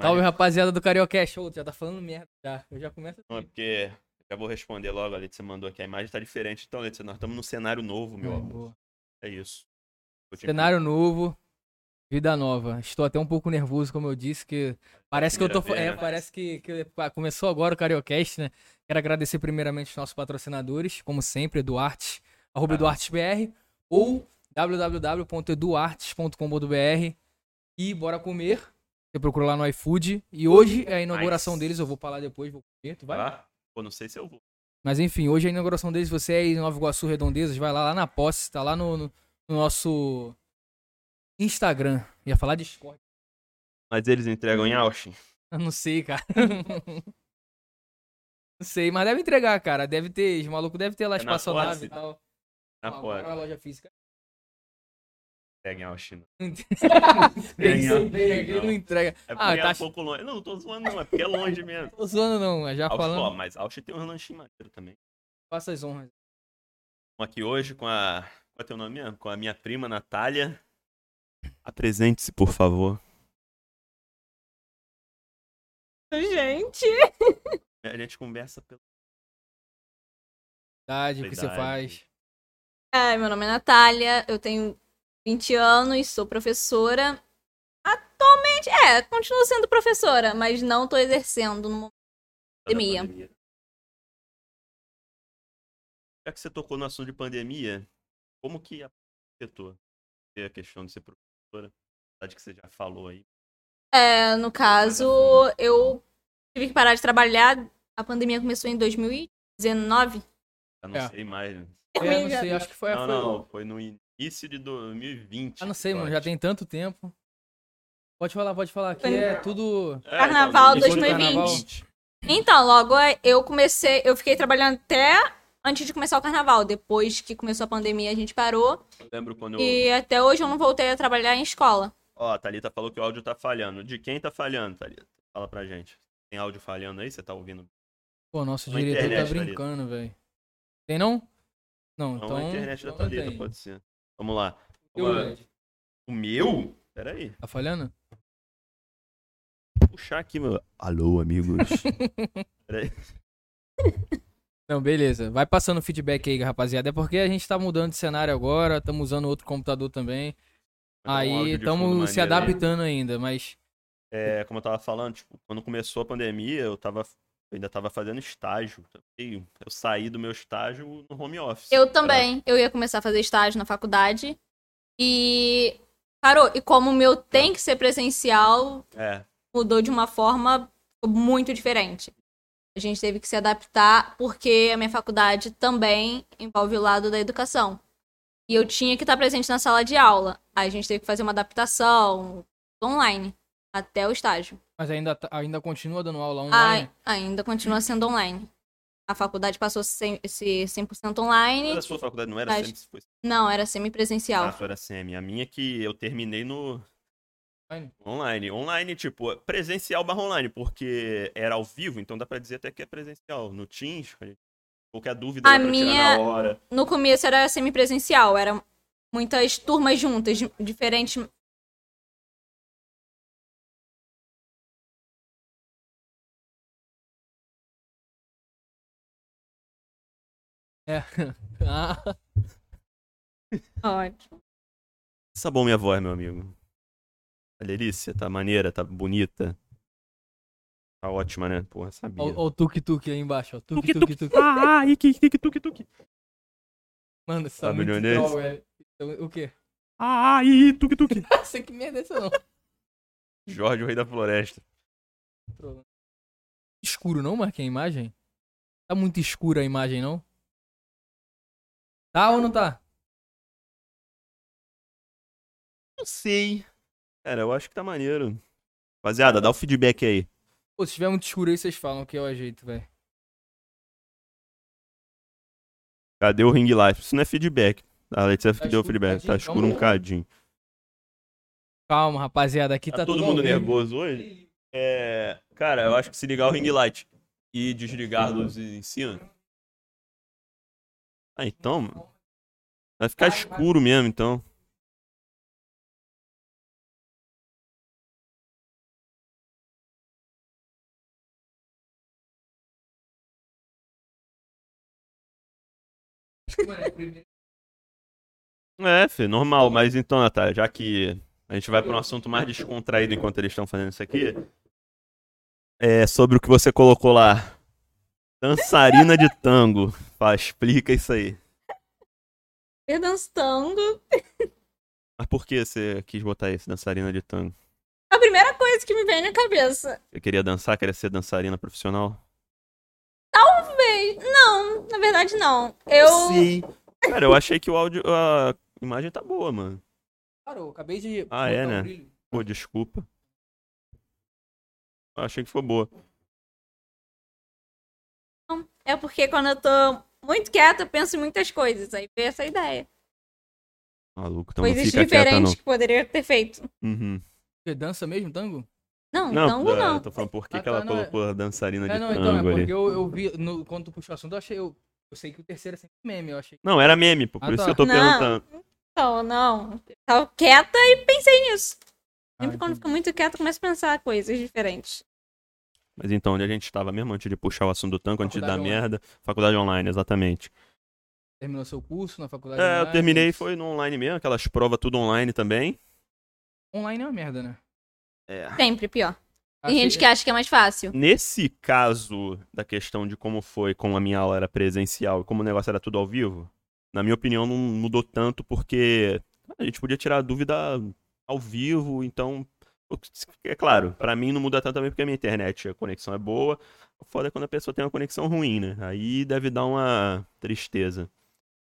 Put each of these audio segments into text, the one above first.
Salve, rapaziada do Cariocast. Ô, já tá falando merda já. Eu já começo Não, é assim. porque já vou responder logo, a Letícia mandou aqui. A imagem tá diferente. Então, Letícia, nós estamos num cenário novo, meu É, amor. boa. É isso. Cenário novo, vida nova. Estou até um pouco nervoso, como eu disse, que parece que eu tô. É, vez, né? parece que, que começou agora o Cariocast, né? Quero agradecer primeiramente os nossos patrocinadores, como sempre, Eduartes, arroba Ah. EduartesBR, ou www.eduartes.com.br e bora comer. Você procura lá no iFood. E hoje é a inauguração Nice. deles, eu vou falar depois, vou comer. Tu vai? Vai? Pô, não sei se eu vou. Mas enfim, hoje é a inauguração deles. Você é aí em Nova Iguaçu Redondezas, vai lá, lá na posse, tá lá no, no- no nosso Instagram. Ia falar Discord. Mas eles entregam em Austin? Eu não sei, cara. não sei, mas deve entregar, cara. Deve ter, os malucos devem ter lá É na espaçonave e tal. Na Ah, agora porta. a loja física. Entrega em Austin. Não Tem, Pensei não. entrega. É porque Ah, é tá. um pouco longe. Não, não tô zoando não. É porque é longe mesmo. Tô zoando não, mas já Austin, ó, falando. mas Austin tem uns lanchinhos maneiros também. Faça as honras. Estamos aqui hoje com a. Qual é teu nome mesmo? Com a minha prima Natália. Apresente-se, por favor. Gente. A gente conversa pelo. Idade, o que você faz? É, meu nome é Natália, eu tenho 20 anos, sou professora. Atualmente, é, continuo sendo professora, mas não tô exercendo no momento. da Pandemia. pandemia. Já que você tocou no assunto de pandemia, como que afetou a questão de ser professora? Apesar de que você já falou aí. É, no caso, eu tive que parar de trabalhar. A pandemia começou em 2019. Já não É. sei mais. É, não sei, acho que foi. não, foi- não, foi no início de 2020. Ah, não sei, mano, já tem tanto tempo. Pode falar, pode falar. Aqui é tudo. É, Carnaval no início do 2020. carnaval. Então, logo eu comecei, eu fiquei trabalhando até antes de começar o carnaval. Depois que começou a pandemia, a gente parou. Eu lembro quando eu. E até hoje eu não voltei a trabalhar em escola. Ó, a Thalita falou que o áudio tá falhando. De quem tá falhando, Thalita? Fala pra gente. Tem áudio falhando aí? Você tá ouvindo? Pô, nosso diretor internet, tá brincando, velho. Tem não? Não, Não, então. a internet da então Thalita, pode ser. Vamos lá. Ed, O meu? Pera aí. Tá falhando? Vou puxar aqui, meu. Alô, amigos. Pera aí. Não, beleza. Vai passando o feedback aí, rapaziada. É porque a gente tá mudando de cenário agora, estamos usando outro computador também. Um Aí estamos se maneiro aí. adaptando ainda, mas. É, como eu tava falando, tipo, quando começou a pandemia, eu tava. Eu ainda tava fazendo estágio. Eu eu saí do meu estágio no home office. Eu também. Eu ia começar a fazer estágio na faculdade. E parou. E como o meu tem que ser presencial, É. mudou de uma forma muito diferente. A gente teve que se adaptar porque a minha faculdade também envolve o lado da educação. E eu tinha que estar presente na sala de aula. Aí a gente teve que fazer uma adaptação online até o estágio. Mas ainda, tá- ainda continua dando aula Ai, online. ainda continua sendo online. A faculdade passou a ser esse 100% online. Mas a sua faculdade não era Mas-. Foi... Não, era Ah, semipresencial. sua era semi. A minha que eu terminei no. Online? Online. Online, tipo, presencial barra online, porque era ao vivo, então dá pra dizer até que é presencial. No Teams, a qualquer dúvida A dá pra tirar minha- na hora. No começo era semipresencial, era muitas turmas juntas, di- diferentes. É. Ah, Ótimo. Essa bom minha voz, meu amigo. Tá delícia, tá maneira, tá bonita. Tá ótima, né? Porra, sabia. ó, ó o tuk-tuk aí embaixo, ó. Tuk-tuk-tuk. Ah, tuk tuk tuk tuk. Mano, isso tá Sabe muito é troll, velho. Então, o quê? Ah, ih, tuk tuk. Sei que merda é essa não. Jorge, o rei da floresta. Escuro não, Marquinhos, a imagem? Tá muito escura a imagem, não? Tá ou não tá? Não sei. Cara, eu acho que tá maneiro. Rapaziada, dá o feedback aí. Pô, se tiver muito escuro aí, vocês falam que é o ajeito, velho. Cadê o ring light? Isso não é feedback. A Letícia Tá que deu o escuro um feedback. Tá escuro um cadinho. Calma, rapaziada, aqui tá, Tá todo mundo nervoso hoje? É. Cara, eu acho que se ligar o ring light e desligar a luz em cima. Ah, então. Vai ficar escuro mesmo, então. É, Fê, normal. Mas então, Natália, já que a gente vai para um assunto mais descontraído enquanto eles estão fazendo isso aqui. É sobre o que você colocou lá. Dançarina de tango. Fala, explica isso aí. Eu dançando. Mas por que você quis botar esse, dançarina de tango? A primeira coisa que me vem na cabeça. Você queria dançar, queria ser dançarina profissional? Talvez. Não, na verdade não. Eu. Sim. Cara, eu achei que o áudio, a imagem tá boa, mano. Cara, eu acabei de. Ah, é, né? Pô, desculpa. Eu achei que foi boa. É porque quando eu tô muito quieta, eu penso em muitas coisas. Aí veio essa ideia. Maluco, então Coisas quieta, diferentes não. que poderia ter feito. Uhum. Você dança mesmo, tango? Não, Não, tango é, não. eu tô falando por que, Ah, que ela tá, não, é- colocou a dançarina de É, não, tango então, é ali. porque eu, eu vi, no, quando tu puxou o assunto, eu achei. Eu, eu sei que o terceiro é sempre meme, eu achei. Não, era meme, pô, por Ah, isso tá. que eu tô Não. perguntando. Não, não. Tava quieta e pensei nisso. Ah, Sempre quando entendi. fica muito quieta, eu começo a pensar coisas diferentes. Mas então, onde a gente tava mesmo, antes de puxar o assunto do tango, antes de dar Faculdade online. merda? Faculdade online, exatamente. Terminou seu curso na faculdade? É, eu online? terminei, foi no online mesmo, aquelas provas tudo online também. Online é uma merda, né? É. Sempre pior. Tem Achei- gente que acha que é mais fácil. Nesse caso da questão de como foi, como a minha aula era presencial e como o negócio era tudo ao vivo, na minha opinião não mudou tanto porque a gente podia tirar a dúvida ao vivo, então, é claro, pra mim não muda tanto também porque a minha internet, a conexão é boa. O foda é quando a pessoa tem uma conexão ruim, né? Aí deve dar uma tristeza.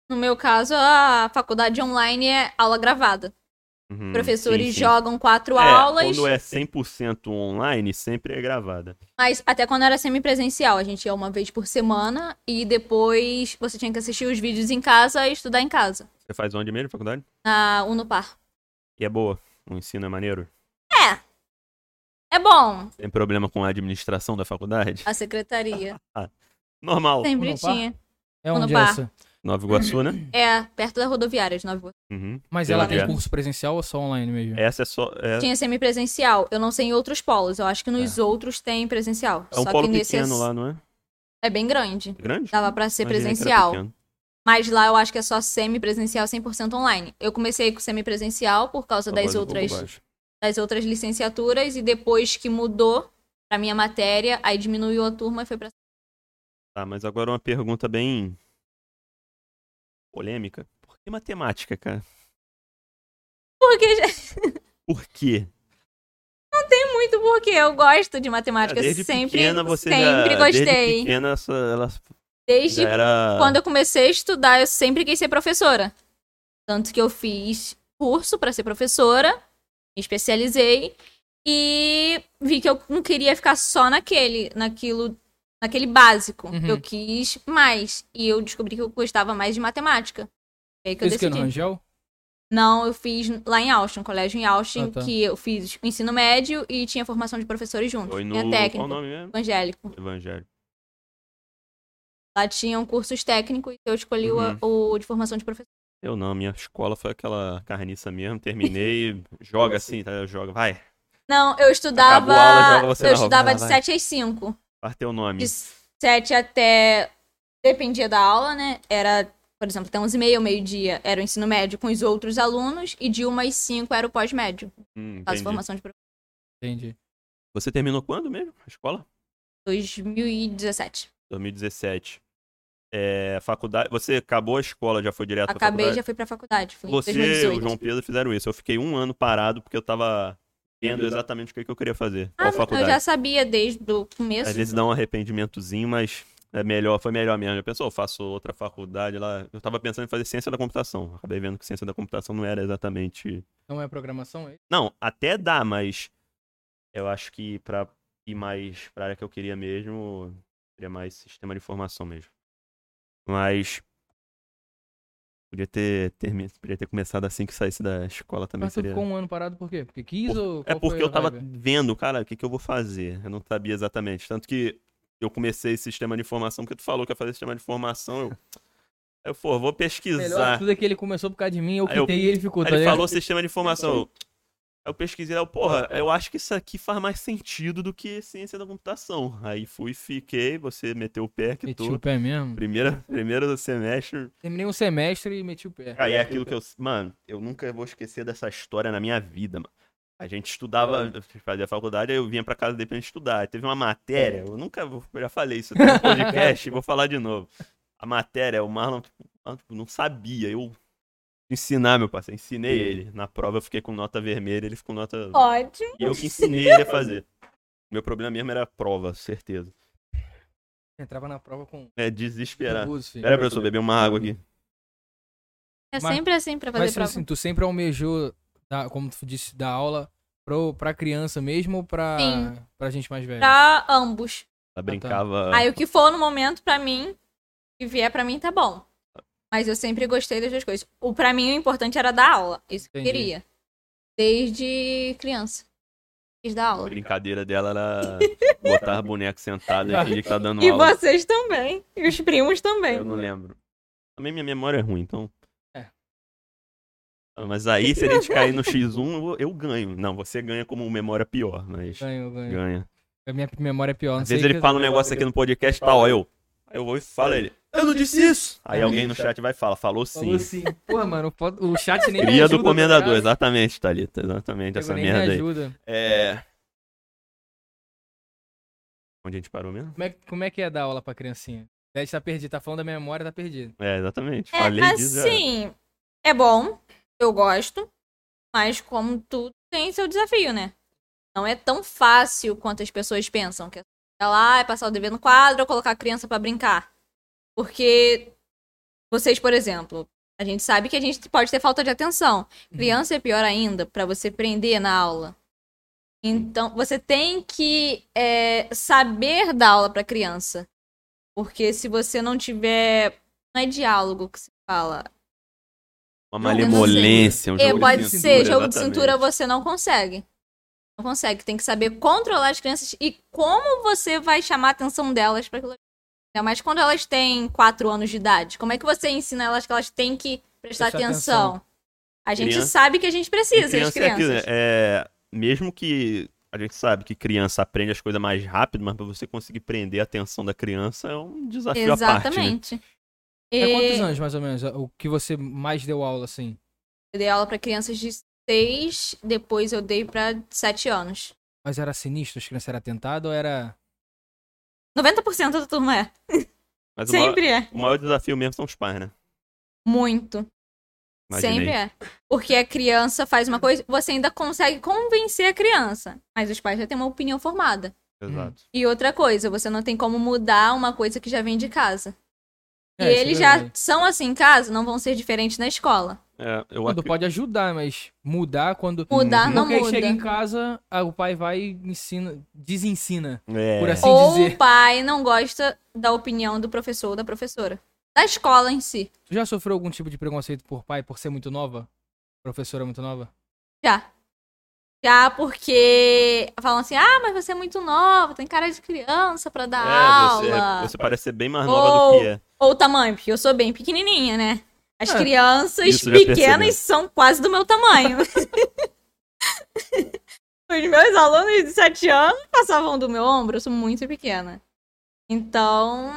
No meu caso, a faculdade online é aula gravada. Uhum, Professores sim, sim. jogam quatro É, aulas, Quando é 100% online, sempre é gravada. mas até quando era semipresencial, a gente ia uma vez por semana e depois você tinha que assistir os vídeos em casa e estudar em casa. Você faz onde mesmo, faculdade? Na Unopar. E é boa. O ensino é maneiro. É. É bom Tem problema com a administração da faculdade? a secretaria. Normal. Sempre Unopar? tinha. É onde é essa? Nova Iguaçu, né? É, perto da rodoviária de Nova Iguaçu. Uhum. Mas Pela ela tem curso presencial ou só online mesmo? Essa é só. É, Tinha semipresencial. Eu não sei em outros polos. Eu acho que nos outros tem presencial. é um Só polo que nesse pequeno é, lá, não é? é bem grande. É grande? Dava pra ser era presencial. Mas lá eu acho que é só semipresencial 100% online. Eu comecei com semipresencial por causa Só das um outras. Das outras licenciaturas e depois que mudou pra minha matéria, aí diminuiu a turma e foi pra Tá, mas agora uma pergunta bem. polêmica. Por que matemática, cara? Porque Por quê? tem muito porque eu gosto de matemática, desde sempre, pequena você sempre já. gostei. Desde pequena ela Desde era. quando eu comecei a estudar, eu sempre quis ser professora. Tanto que eu fiz curso pra ser professora, me especializei e vi que eu não queria ficar só naquele, naquilo, naquele básico. Uhum. Eu quis mais e eu descobri que eu gostava mais de matemática. É aí que eu o que no decidi. Rangel? Não, eu fiz lá em Austin, colégio em Austin, Ah, tá. que eu fiz o ensino médio e tinha formação de professores juntos. Foi no. Tinha Qual o técnico, nome mesmo? evangélico. Evangelho. Lá tinham cursos técnicos e eu escolhi o- Uhum. o, de formação de professor. Eu não, minha escola foi aquela carniça mesmo. Terminei, joga assim, tá? Joga, vai. Não, eu estudava. Aula, eu estudava de vai. 7 às 5. Faz teu nome. De 7 até. Dependia da aula, né? Era, por exemplo, até 11 e meia, meio-dia, era o ensino médio com os outros alunos, e de 1 às 5 era o pós-médio. Hum, Faço entendi. formação de professor. Entendi. Você terminou quando mesmo? A escola? 2017. 2017. É, faculdade. Você acabou a escola, já foi direto pra Acabei, faculdade? já fui pra faculdade. Fui Você e 2018. o João Pedro fizeram isso. Eu fiquei um ano parado porque eu tava vendo exatamente o que, que eu queria fazer. Ah, Qual eu faculdade? já sabia desde o começo. Às vezes dá um arrependimentozinho, mas é melhor, foi melhor mesmo. Eu pensou, eu faço outra faculdade lá. Eu tava pensando em fazer ciência da computação. Acabei vendo que ciência da computação não era exatamente. Não é programação? É? Não, até dá, mas eu acho que pra ir mais pra área que eu queria mesmo, queria mais sistema de informação mesmo. Mas podia ter, termi- podia ter começado assim que saísse da escola também Mas seria. ficou um ano parado por quê? Porque quis Por- ou É porque eu tava vibe? vendo, cara, o que, que eu vou fazer. Eu não sabia exatamente. Tanto que eu comecei sistema de informação, porque tu falou que ia fazer sistema de informação. Eu, eu pô, vou Melhor pesquisar. tudo é que ele começou por causa de mim, eu Aí eu- quitei e ele ficou, tá ele falou sistema de informação. Eu, aí eu pesquisei, eu, porra, eu acho que isso aqui faz mais sentido do que ciência da computação. Aí fui, fiquei, você meteu o pé que Meti tu. o pé mesmo. Primeira, primeiro semestre. Terminei um semestre e meti o pé. Aí é aquilo que eu. Mano, eu nunca vou esquecer dessa história na minha vida, mano. A gente estudava, fazia faculdade, aí eu vinha pra casa depois de estudar. Aí Teve uma matéria, eu nunca eu já falei isso no podcast e vou falar de novo. A matéria, o Marlon tipo, não sabia, eu ensinar, meu parceiro, ensinei ele. Na prova eu fiquei com nota vermelha, ele ficou com nota. Ótimo. E eu que ensinei ele a fazer. Meu problema mesmo era a prova, certeza. Entrava na prova com É desesperar. nervoso, filho. Pera, professor, beber uma água aqui. É Mas- sempre assim pra fazer Mas prova. assim, tu sempre almejou, dar, como tu disse, dar aula pro, pra criança mesmo ou pra, Sim. pra gente mais velha? Pra ambos. Ela brincava. Aí o que for no momento, pra mim, que vier pra mim, tá bom. Mas eu sempre gostei das duas coisas. O, pra mim, o importante era dar aula. Isso que eu queria. Desde criança. Quis dar A aula. brincadeira dela era botar boneco sentado e tá dando E aula. vocês também. E os primos também. Eu não lembro. Também minha memória é ruim, então. É. Ah, Mas aí, se a gente cair no X1, eu, eu ganho. Não, você ganha como memória pior, mas Ganho, ganho. ganha. A minha memória é pior. Às vezes ele fala um negócio aqui no podcast, tal, aí eu. Aí eu vou e falo ele. Eu não disse isso! Aí alguém no chat vai e fala, falou sim. Falou assim. Porra, mano, o chat nem Cria do comendador, tá ligado? exatamente, Thalita. Exatamente, essa nem me merda aí. É. Onde a gente parou mesmo? Como é, como é que é dar aula pra criancinha? Deve tá perdido, tá falando da minha memória, tá perdido. É, exatamente. É, Falei disso assim, é bom. Eu gosto. Mas como tudo tem seu desafio, né? Não é tão fácil quanto as pessoas pensam. Que é lá, é passar o dever no quadro ou colocar a criança pra brincar. Porque vocês, por exemplo, a gente sabe que a gente pode ter falta de atenção. Criança é pior ainda pra você prender na aula. Então, você tem que é, saber dar aula pra criança. Porque se você não tiver. Não é diálogo que se fala. Uma malemolência, um É, jogo pode de ser, cintura, jogo de cintura você não consegue. Não consegue. Tem que saber controlar as crianças e como você vai chamar a atenção delas para aquilo. Ainda mais quando elas têm 4 anos de idade. Como é que você ensina elas que elas têm que prestar Prestar atenção? atenção. A gente Criança- sabe que a gente precisa criança é aquilo, crianças. né? É, mesmo que a gente sabe que criança aprende as coisas mais rápido, mas pra você conseguir prender a atenção da criança é um desafio à parte, né? Exatamente. É E quantos anos, mais ou menos, o que você mais deu aula, assim? Eu dei aula para crianças de 6, depois eu dei para 7 anos. Mas era sinistro? As crianças eram atentadas ou era... 90% da turma é. Mas o maior, Sempre é. o maior desafio mesmo são os pais, né? Muito. Imaginei. Sempre é. Porque a criança faz uma coisa, você ainda consegue convencer a criança. Mas os pais já têm uma opinião formada. Exato. E outra coisa, você não tem como mudar uma coisa que já vem de casa. É, e é eles já verdade. são assim em casa, não vão ser diferentes na escola. É, eu ac... pode ajudar, mas mudar quando... Mudar não Porque aí muda. chega em casa, o pai vai e ensina, desensina. é, por assim Ou dizer. o pai não gosta da opinião do professor ou da professora. Da escola em si. Tu já sofreu algum tipo de preconceito por pai por ser muito nova? Professora muito nova? Já. Já porque falam assim, ah, mas você é muito nova, tem cara de criança pra dar É, você, aula. você parece ser bem mais nova do que é. Ou o tamanho, porque eu sou bem pequenininha, né? As É, crianças isso pequenas são quase do meu tamanho. Os meus alunos de 7 anos passavam do meu ombro, eu sou muito pequena. Então,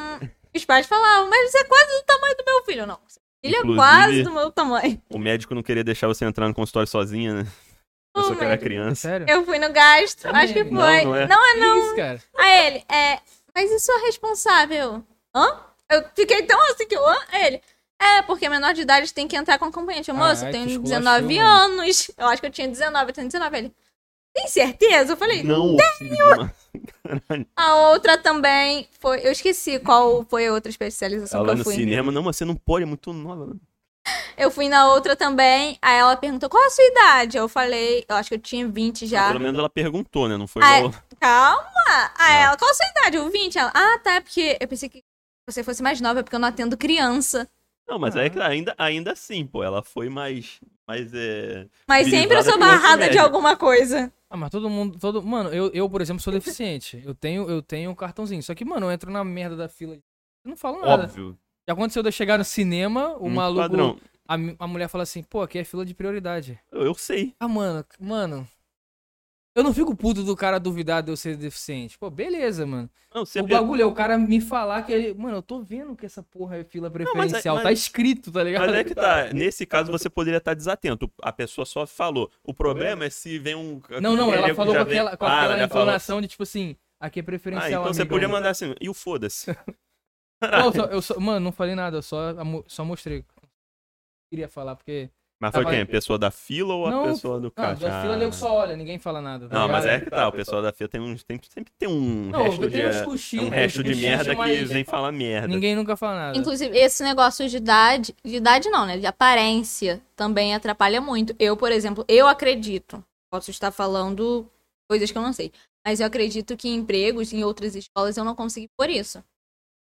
os pais falavam, mas você é quase do tamanho do meu filho. Não, seu filho é quase do meu tamanho. O médico não queria deixar você entrar no consultório sozinha, né? Eu só que era criança. Sério? Eu fui no gastro, Também. acho que Não, foi. não é. não é não. isso, cara? Aí ele, é, mas e sua responsável? Hã? Eu fiquei tão assim que eu, hã? Ele, é, porque menor de idade tem que entrar com acompanhante. Eu, Moça, eu tenho te 19 esculachou, mano. anos. Eu acho que eu tinha 19, eu tenho 19. Ele, tem certeza? Eu falei, Não, filho Caralho. a outra também foi, eu esqueci qual foi a outra especialização Ela que no eu fui. cinema, não, mas você não pode, é muito nova. né? Eu fui na outra também, aí ela perguntou, qual a sua idade? Eu falei, eu acho que eu tinha 20 já. Pelo menos ela perguntou, né? Não foi Ah, igual. Calma! Aí Ah. ela, qual a sua idade? Eu 20? Ela, ah, tá, é porque eu pensei que você fosse mais nova, é porque eu não atendo criança. Não, mas é que ainda, ainda assim, pô, ela foi mais. mais é... Mas sempre eu sou barrada de alguma coisa. Ah, mas todo mundo. Todo... Mano, eu, eu, por exemplo, sou deficiente. Eu tenho, eu tenho um cartãozinho. Só que, mano, eu entro na merda da fila. Eu não falo nada. Óbvio. Já aconteceu de eu chegar no cinema, o muito maluco. Padrão. A, a mulher fala assim, pô, aqui é fila de prioridade. Eu, eu sei. Ah, mano, mano. Eu não fico puto do cara duvidar de eu ser deficiente. Pô, beleza, mano. Não, você o bagulho é o cara me falar que ele. Mano, eu tô vendo que essa porra é fila mas é- preferencial. Tá mas- escrito, tá ligado? Mas é que tá. Nesse caso você poderia estar desatento. A pessoa só falou. O problema é se vem um. Não, não, ela falou com aquela, com Ah, aquela ela já falou. de tipo assim, aqui é Ah, preferencial. então você amigão. podia mandar assim, e o foda-se. Não, eu só, eu só- mano, não falei nada, eu só, só mostrei. Queria falar, porque. Mas foi Tava- quem? A pessoa da fila ou a Não, pessoa do Não, caixa? da fila Ah. nego só olha, ninguém fala nada. tá Não, mas ligado? é que tá, o pessoal da fila tem um, tem, sempre tem um Não, resto de, é, cochilos, um resto de merda que mas vem falar merda. Ninguém nunca fala nada. Inclusive, esse negócio de idade, de idade não, né? De aparência também atrapalha muito. Eu, por exemplo, eu acredito, posso estar falando coisas que eu não sei, mas eu acredito que em empregos em outras escolas eu não consegui por isso.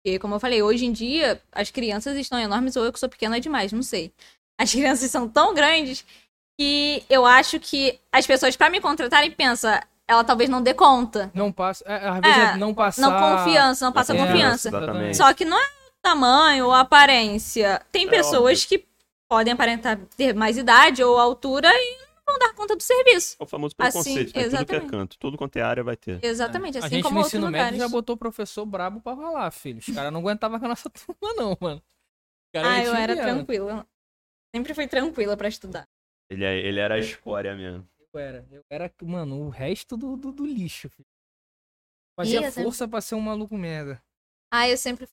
Porque, como eu falei, hoje em dia as crianças estão enormes ou eu que sou pequena demais, não sei. As crianças são tão grandes que eu acho que as pessoas, pra me contratarem, pensam, ela talvez não dê conta. Não passa. É, às vezes É, é não passar. Não confiança, não passa É, confiança. exatamente. Só que não é o tamanho ou a aparência. Tem É pessoas que podem aparentar ter mais idade ou altura e não vão dar conta do serviço. É o famoso Assim, preconceito, né? Tudo que é canto, tudo quanto é área vai ter. Exatamente, A assim gente como no ensino médio já botou professor brabo pra falar, filho. Os caras não aguentavam com a nossa turma, não, mano. Os caras Ah, eu era piada. Sempre fui tranquila pra estudar. Ele, é- ele era a escória mesmo. Eu era. Eu era, mano, o resto do, do, do lixo, filho. Fazia Ih, eu sempre- força pra ser um maluco merda. Ah, eu sempre.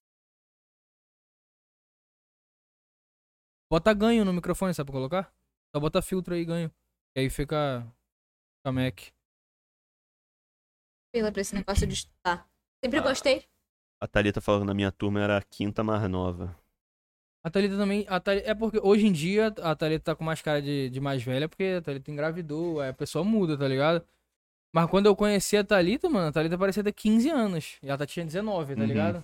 Bota ganho no microfone, sabe pra colocar? Só bota filtro aí, ganho. E aí fica. Fica Mac. Tranquila pra esse negócio de estudar. Sempre Ah. gostei. A Thalita falou que na minha turma era a quinta mais nova. A Thalita também. A Thalita, é porque hoje em dia a Thalita tá com mais cara de, de mais velha, porque a Thalita engravidou, aí a pessoa muda, tá ligado? Mas quando eu conheci a Thalita, mano, a Thalita parecia ter 15 anos. E ela tá- tinha 19, tá Uhum. ligado?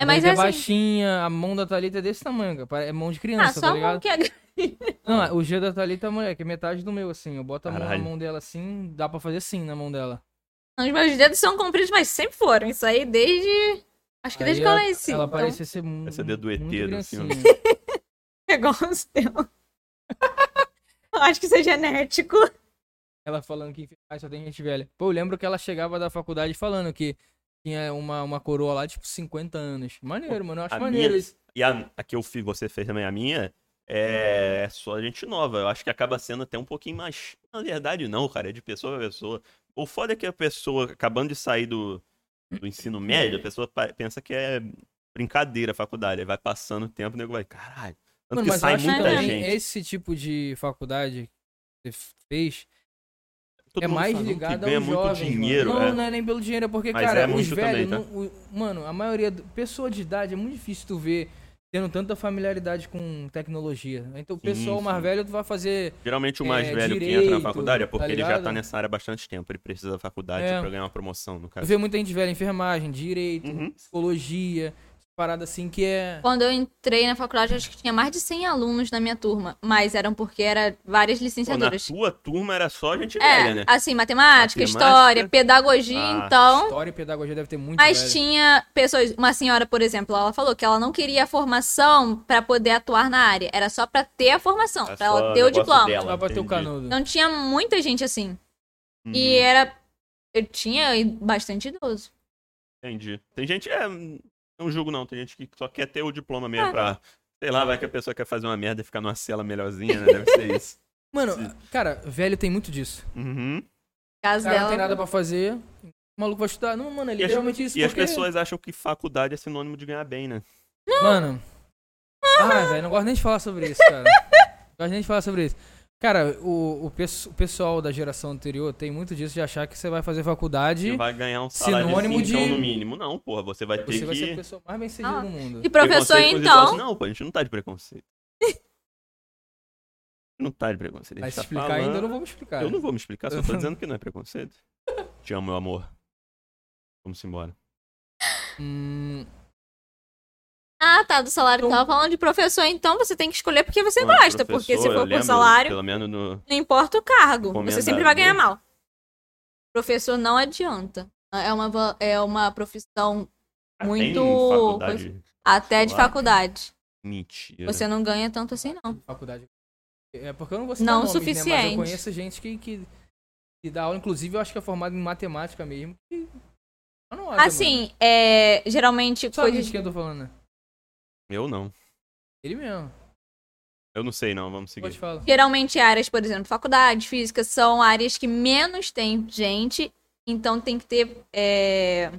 É, Thalita é é assim. baixinha, a mão da Thalita é desse tamanho, cara. É mão de Ah, criança, só tá a ligado? mão que é grande. Não, o G da Thalita, moleque, é metade do meu, assim. Eu boto a mão na mão dela assim, dá pra fazer assim na mão dela. Os meus dedos são compridos, mas sempre foram. Isso aí desde. Acho que desde que eu ela, nasci. ela então, parecia ser mu- Esse é dedo ET muito do filme. É igual o seu. Eu Acho que isso é genético. Ela falando que ah, só tem gente velha. Pô, eu lembro que ela chegava da faculdade falando que tinha uma, uma coroa lá, tipo, 50 anos. Maneiro, mano. Eu acho a maneiro minha- isso. E a, a que eu fiz, você fez também, a minha, é só gente nova. Eu acho que acaba sendo até um pouquinho mais. Na verdade, não, cara, é de pessoa pra pessoa. O foda é que a pessoa, acabando de sair do, do ensino médio, a pessoa pensa que é brincadeira a faculdade. Aí vai passando o tempo, o nego vai, caralho. Tanto Mano, que mas sai acho que muita também gente. esse tipo de faculdade que você fez Todo é mais que ligado ganha aos muito jovens. dinheiro. mano. Não, é. não é nem pelo dinheiro, é porque, Mas cara, é os muito velhos. também, tá? não- o- mano, a maioria. do- Pessoa de idade é muito difícil tu ver tendo tanta familiaridade com tecnologia. Então o Sim, pessoal mais sim. velho tu vai fazer. Geralmente o mais é, velho que entra na direito, faculdade é porque tá ele já tá ligado? nessa área há bastante tempo. Ele precisa da faculdade É. pra ganhar uma promoção, no caso. vê muita gente velha, enfermagem, direito, Uhum. psicologia. Parada assim que é. Quando eu entrei na faculdade, acho que tinha mais de 100 alunos na minha turma. Mas eram porque era várias Pô, na licenciaturas. tua turma era só gente É, velha, né? assim, matemática, Matemática. história, pedagogia, Ah, então. História e pedagogia deve ter muito. Mas velho. tinha pessoas, uma senhora, por exemplo, ela falou que ela não queria a formação pra poder atuar na área, era só pra ter a formação, É pra só ela ter o diploma. dela, Vai bater o entendi. canudo. Não tinha muita gente assim. Uhum, E era eu tinha bastante idoso. Entendi. Tem gente, é, não julgo não, tem gente que só quer ter o diploma Ah. mesmo pra, sei lá, vai que a pessoa quer fazer uma merda e ficar numa cela melhorzinha, né? Deve ser isso. Mano, Sim. cara, velho tem muito disso. Uhum. Caso cara não dela. tem nada pra fazer. O maluco vai estudar. Não, mano, é as- literalmente isso. E as porque- pessoas acham que faculdade é sinônimo de ganhar bem, né? Mano. Ai, velho, não gosto nem de falar sobre isso, cara. Não gosto nem de falar sobre isso. Cara, o, o, o pessoal da geração anterior tem muito disso de achar que você vai fazer faculdade Você vai ganhar um salário Sinônimo de de- no mínimo. Não, porra, você vai ter você que... vai ser a pessoa mais bem sucedida Ah, do mundo. E professor, então. idosos. Não, pô, a gente não tá de preconceito. não tá de preconceito. Vai tá explicar falando... ainda, eu não vou me explicar. Eu não vou me explicar, só tô dizendo que não é preconceito. Te amo, meu amor. Vamos embora. Hum, Ah, tá, do salário. Então- Tava falando de professor, então você tem que escolher porque você Olha, gosta. Porque se for por salário, Pelo menos no... não importa o cargo. Você sempre vai ganhar mal. Professor não adianta. É uma, é uma profissão tem Muito até de faculdade. Mentira. Você não ganha tanto assim, não. faculdade. É porque eu não vou citar Não nomes, Né? Mas suficiente. eu conheço gente que, que, que dá aula, inclusive eu acho que é formado em matemática mesmo. que- não acho, Assim, é, geralmente. Sabe coisas de quem eu tô falando, né? Eu não. Ele mesmo. Eu não sei não, vamos seguir. falar. Geralmente áreas, por exemplo, faculdade, física, são áreas que menos tem gente, então tem que ter é,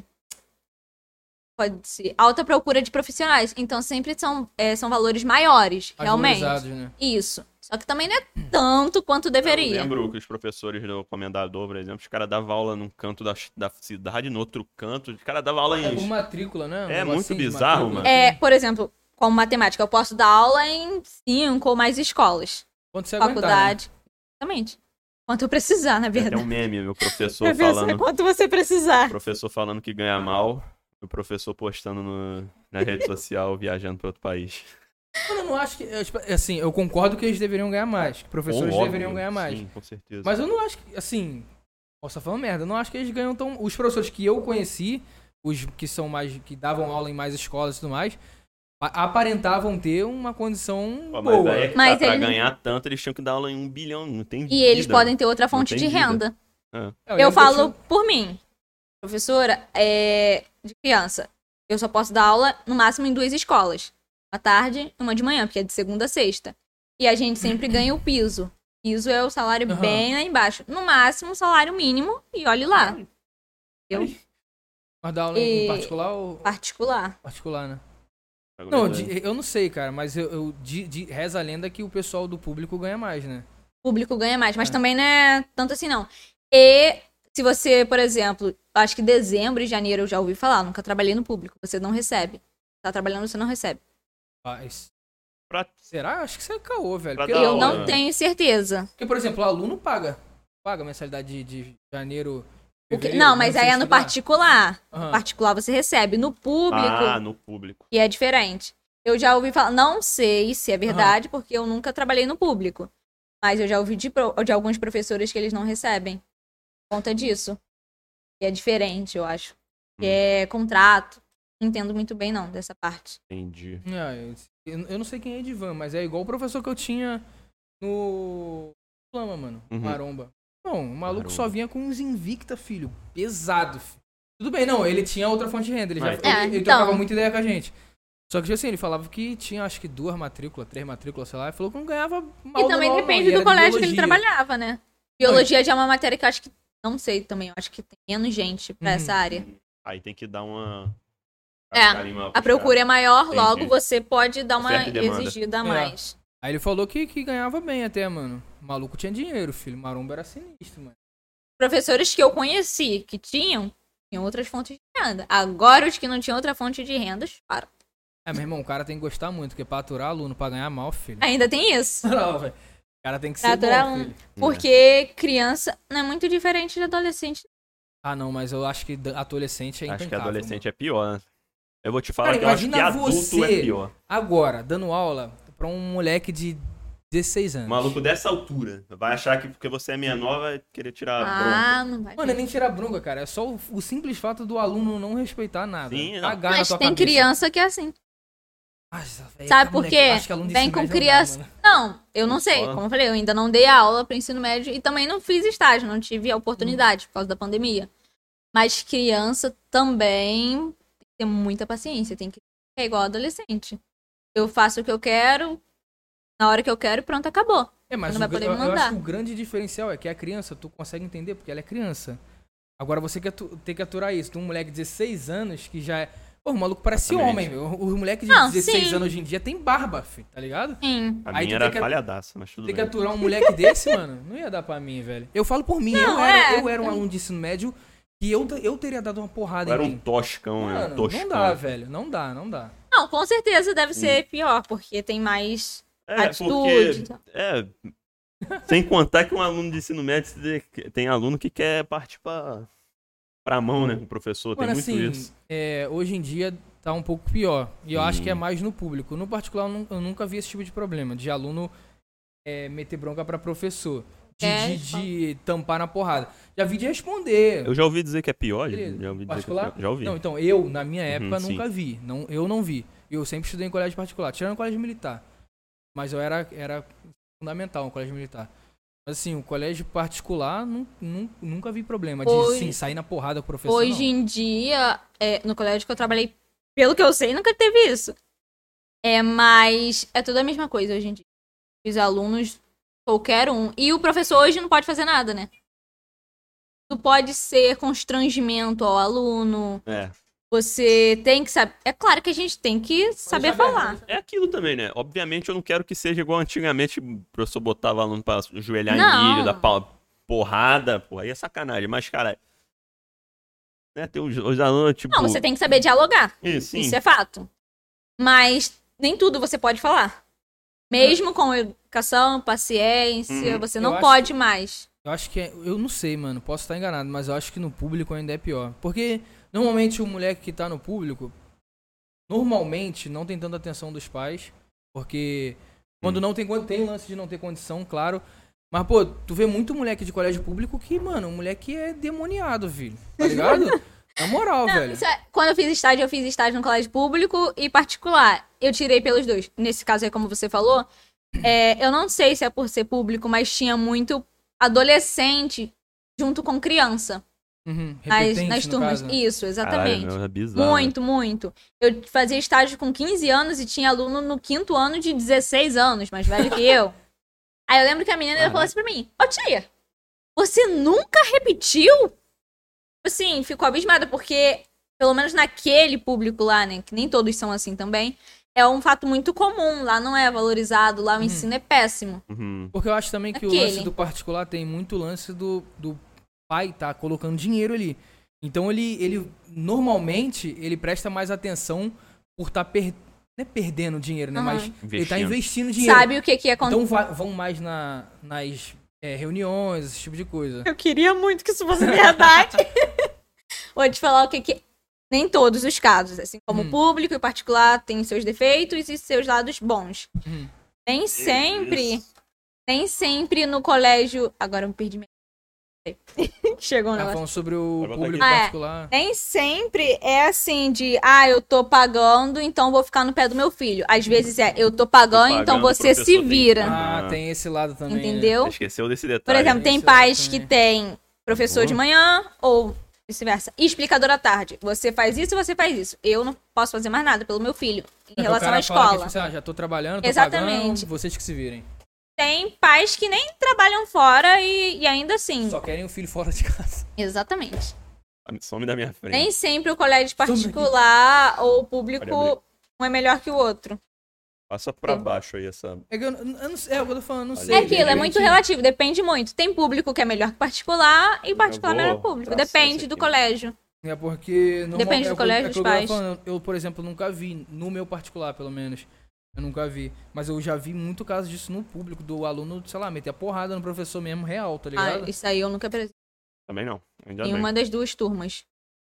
pode ser alta procura de profissionais. Então sempre são, é, são valores maiores, realmente. Valorizados, né? Isso. Só que também não é tanto quanto Eu deveria. lembro que os professores do Comendador, por exemplo, os caras davam aula num canto da, da cidade, no outro canto. Os caras davam aula É por em... matrícula, né? É muito de bizarro, mano. É, por exemplo, como matemática, eu posso dar aula em cinco ou mais escolas. Quando você aguentar, né? Faculdade. Exatamente. Quanto eu precisar, na verdade. um meme, meu professor Professor, falando... Quanto você precisar. professor falando que ganha mal, o professor postando no, na rede social viajando para outro país. Mano, eu não acho que. eu, tipo, Assim, eu concordo que eles deveriam ganhar mais. Que professores Óbvio, deveriam ganhar mais. Sim, com certeza. Mas eu não acho que, assim. Posso estar falando merda. Eu não acho que eles ganham tão. Os professores que eu conheci, os que são mais. que davam aula em mais escolas e tudo mais, aparentavam ter uma condição Pô, mas boa. Mas é tá, pra ele- ganhar tanto, eles tinham que dar aula em um bilhão, não tem E eles vida. podem ter outra fonte de vida. renda. É, Eu que falo tinha- por mim. Professora, é, de criança, eu só posso dar aula no máximo em duas escolas. Uma tarde e uma de manhã, porque é de segunda a sexta. E a gente sempre ganha o piso. Piso é o salário Aham. bem lá embaixo. No máximo, o salário mínimo, e olhe lá. Eu, Mas dar aula em E- particular ou. particular. Particular, né? Agora, Não, né? de- eu não sei, cara, mas eu, eu de, de- reza a lenda que o pessoal do público ganha mais, né? O público ganha mais, mas É. também não é tanto assim, não. E se você, por exemplo, acho que dezembro e janeiro eu já ouvi falar, nunca trabalhei no público, você não recebe. Tá trabalhando, você não recebe. Mas. Pra- Será? Acho que isso é caô, velho. Porque, Eu não tenho certeza. porque, por exemplo, o aluno paga. Paga a mensalidade de, de janeiro. O que- Não, mas pra aí você é no estudar. particular. No particular você recebe. No público, Ah, no público. e é diferente. Eu já ouvi falar, não sei se é verdade, porque eu nunca trabalhei no público. Mas eu já ouvi de, de alguns professores que eles não recebem. Por conta disso. E é diferente, eu acho. Hum. é contrato. Não entendo muito bem, não, dessa parte. Entendi. É, eu, não sei quem é Edivan, mas é igual o professor que eu tinha no Flama, mano. Uhum. Maromba. Não, o maluco só Maromba. vinha com uns Invicta, filho. Pesado, filho. Tudo bem, não, ele tinha outra fonte de renda. Ele, já, Mas- ele, É, ele então. trocava muita ideia com a gente. Só que, tipo assim, ele falava que tinha, acho que duas matrículas, três matrículas, sei lá. Ele falou que não ganhava mal e também depende e do de colégio que ele trabalhava, né? Biologia já é uma matéria que eu acho que. Não sei também, eu acho que tem menos gente pra Uhum. essa área. Aí tem que dar uma... É, A procura é maior, Entendi. logo você pode dar uma demanda. exigida a É. mais. Aí ele falou que, que ganhava bem até, mano. O maluco tinha dinheiro, filho. Maromba era sinistro, mano. Professores que eu conheci que tinham, tinham outras fontes de renda. Agora os que não tinham outra fonte de renda, para. É, meu irmão, o cara tem que gostar muito, porque pra aturar aluno, pra ganhar mal, filho. Ainda tem isso. Não, velho. O cara tem que Pra ser aturar bom, um- filho. Porque criança não é muito diferente de adolescente. Ah, não, mas eu acho que adolescente é Acho que adolescente é pior, né? Eu vou te falar Cara, que eu acho que imagina adulto você. é pior. Agora, dando aula pra um moleque de 16 anos. Um maluco dessa altura. Vai achar que porque você é menor vai querer tirar bronca. Ah, não vai. Mano, é nem tirar bronca, cara. É só o, o simples fato do aluno não respeitar nada. Sim, não. Mas tem cabeça. criança que é assim. Nossa, velho, Sabe que por quê? Vem com não dá, criança. mano. Não, eu não sei. Fala. Como eu falei, eu ainda não dei aula para ensino médio e também não fiz estágio, não tive a oportunidade por causa da pandemia. Mas criança também ter muita paciência, tem que é igual adolescente. Eu faço o que eu quero, na hora que eu quero e pronto, acabou. É, mas Não o vai poder eu, me eu acho mandar. que o grande diferencial é que a criança, tu consegue entender porque ela é criança. Agora você quer tu, tem que aturar isso. Um moleque de 16 anos que já é. Pô, o maluco parece Exatamente. homem, meu. O, o moleque de Não, 16 sim. anos hoje em dia tem barba, filho, tá ligado? Sim. A Aí minha era tem que- falhadaça, mas tudo Tem que bem. aturar um moleque desse, mano, não ia dar pra mim, velho. Eu falo por mim, eu, Não, era, é. eu era um aluno de ensino médio e eu, eu teria dado uma porrada era em um toscão, né? Um Mano, toscão. não dá, velho. Não dá, não dá. Não, com certeza deve ser pior, porque tem mais É, atitude. porque... É... Sem contar que um aluno de ensino médio tem aluno que quer partir pra, pra mão, né? Com o professor, tem muito assim, isso. é, hoje em dia tá um pouco pior. E eu acho Hum. que é mais no público. No particular, eu, nu- eu nunca vi esse tipo de problema. De aluno é, meter bronca pra professor. De, É, de- de tampar na porrada. Já vi de responder. Eu já ouvi dizer que é pior, já, Beleza. já ouvi dizer que é particular? pior. Já ouvi. Não, então, eu, na minha época, sim. nunca vi. Não, eu não vi. Eu sempre estudei em colégio particular, tirando colégio militar. Mas eu era, era fundamental no colégio militar. Mas assim, o colégio particular, nu- nu- nunca vi problema de Hoje- sim, sair na porrada com o professor. Hoje não. em dia, é, no colégio que eu trabalhei, pelo que eu sei, nunca teve isso. É, mas é tudo a mesma coisa hoje em dia. Os alunos, qualquer um. E o professor hoje não pode fazer nada, né? Tu pode ser constrangimento ao aluno. É. Você tem que saber. É claro que a gente tem que saber falar. É aquilo também, né? Obviamente eu não quero que seja igual antigamente, o professor botava aluno pra ajoelhar em milho, dar pau- porrada, porra, aí é sacanagem. Mas, cara, né, tem os, os alunos, tipo... Não, você tem que saber dialogar. Isso, sim. Isso é fato. Mas nem tudo você pode falar. Mesmo com educação, paciência, Uhum. você não acho pode mais. Eu acho que é, eu não sei, mano, posso estar enganado, mas eu acho que no público ainda é pior. Porque normalmente o moleque que tá no público, normalmente não tem tanta atenção dos pais, porque quando não tem tem lance de não ter condição, claro. Mas pô, tu vê muito moleque de colégio público que, mano, o moleque é demoniado, filho. Tá ligado? Na moral, velho. Isso é- quando eu fiz estágio, eu fiz estágio no colégio público e particular. Eu tirei pelos dois. Nesse caso aí, como você falou, é, eu não sei se é por ser público, mas tinha muito adolescente junto com criança. Uhum, Nas, nas no turmas. caso, né? Isso, exatamente. Caralho, é bizarro. Muito, muito. Eu fazia estágio com 15 anos e tinha aluno no quinto ano de 16 anos, mais velho que eu. Aí eu lembro que a menina falou assim pra mim: Ô tia, você nunca repetiu? Assim, ficou abismada, porque, pelo menos naquele público lá, né, que nem todos são assim também, é um fato muito comum. Lá não é valorizado, lá o ensino é péssimo. Uhum. Porque eu acho também que o Aquele. lance do particular tem muito lance do, do pai tá colocando dinheiro ali. Então ele, ele normalmente ele presta mais atenção por estar per, não é perdendo dinheiro, né? Aham. Mas ele tá Investindo. investindo dinheiro. Sabe o que que acontece? Então vão mais na, nas é, reuniões, esse tipo de coisa. Eu queria muito que isso fosse verdade. Vou te falar o que que. Nem todos os casos, assim como Hum. o público e o particular tem seus defeitos e seus lados bons. Uhum. Nem sempre, Isso. nem sempre no colégio. Agora eu me perdi. minha- Chegou um Tá falando sobre o Vai público. Ah, é. particular. Nem sempre é assim de, ah, eu tô pagando, então vou ficar no pé do meu filho. Às vezes é, eu tô pagando, Tô então pagando, você o se tem vira. pagar. Ah, tem esse lado também. né? Entendeu? Você esqueceu desse Por detalhe. exemplo, tem Isso pais que tem professor de Boa. manhã ou vice-versa. E explicador à tarde. Você faz isso, você faz isso. Eu não posso fazer mais nada pelo meu filho em É, relação à que, escola. tipo, assim, ah, já tô trabalhando, tô Exatamente. pagando, vocês que se virem. Tem pais que nem trabalham fora e, e ainda assim. Só querem o filho fora de casa. Exatamente. Some da minha frente. Nem sempre o colégio particular ou público um é melhor que o outro. Passa pra baixo aí essa... É que eu, eu não sei, é o que eu tô falando, não É sei. É aquilo, é muito relativo, depende muito. Tem público que é melhor que particular e particular vou melhor que público. Depende do colégio. É porque. normal- Depende do é o que- colégio é dos pais. falando, Eu, por exemplo, nunca vi, no meu particular, pelo menos. Eu nunca vi. Mas eu já vi muito caso disso no público, do aluno, sei lá, meter a porrada no professor mesmo, real, tá ligado? Ah, isso aí eu nunca presenciei Também não. Ainda em bem. uma das duas turmas.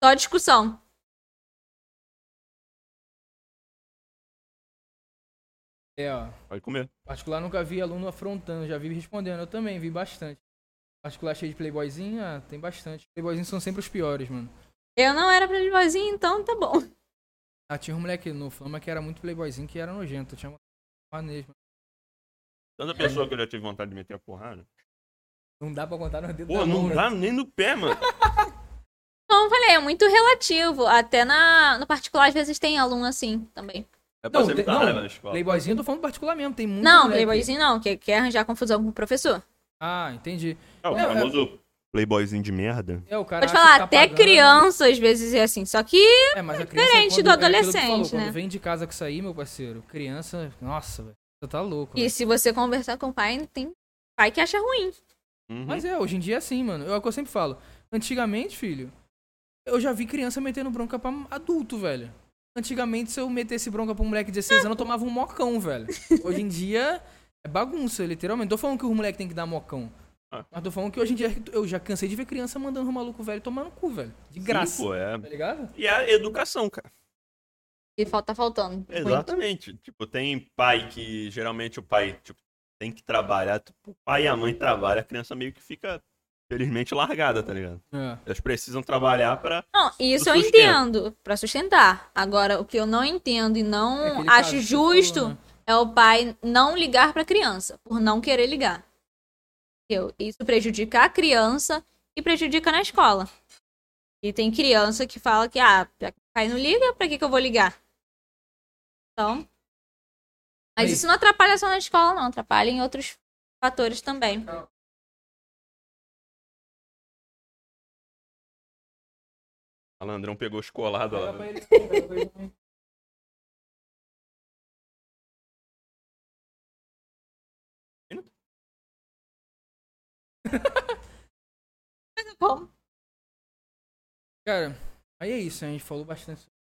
Só discussão. É, ó. Pode comer. Particular nunca vi aluno afrontando, já vi respondendo. Eu também vi bastante. Particular cheio de playboyzinho, ah, tem bastante. Playboyzinhos são sempre os piores, mano. Eu não era playboyzinho, então tá bom. Ah, tinha um moleque no Flama que era muito playboyzinho, que era nojento. Tinha uma mesmo. Tanta pessoa que eu já tive vontade de meter a porrada. Não dá pra contar no dedo Pô, da mão, não né? dá nem no pé, mano. Como eu falei, é muito relativo. Até na, no particular, às vezes tem aluno assim também. É pra Não, não, raiva na escola. Playboyzinho eu tô falando particular mesmo, tem muito não, moleque. playboyzinho não, que quer arranjar confusão com o professor. Ah, entendi. É, o É, é. famoso playboyzinho de merda. É, o cara Pode falar, tá até pagando. criança às vezes é assim. Só que É, mas a criança, diferente quando- do é adolescente, falou, né? Quando vem de casa com isso aí, meu parceiro, criança, nossa, velho, você tá louco. e se você conversar com o pai, tem pai que acha ruim. Uhum. Mas é, hoje em dia é assim, mano. É o que eu sempre falo. Antigamente, filho, eu já vi criança metendo bronca pra adulto, velho. Antigamente, se eu metesse bronca pra um moleque de 16 anos, eu tomava um mocão, velho. Hoje em dia, é bagunça, literalmente. Tô falando que o moleque tem que dar mocão. Ah. Mas tô falando que hoje em dia eu já cansei de ver criança mandando um maluco velho tomar no cu, velho. De graça. Sim, pô, é. Tá ligado? E a educação, cara. E falta tá faltando. muito. Exatamente. Tipo, tem pai que geralmente o pai tipo, tem que trabalhar. Tipo, o pai e a mãe trabalham, a criança meio que fica, felizmente, largada, tá ligado? É. Elas precisam trabalhar pra. Não, isso eu entendo, pra sustentar. Agora, o que eu não entendo e É não aquele acho justo falou, né? é o pai não ligar pra criança, por não querer ligar. Entendeu? Isso prejudica a criança e prejudica na escola. E tem criança que fala que, ah, já que o pai não liga, pra que, que eu vou ligar? Então. Mas Aí. isso não atrapalha só na escola, não. Atrapalha em outros fatores também. A Landrão pegou os colados lá. Bom, Cara, aí é isso, a gente falou bastante. sobre-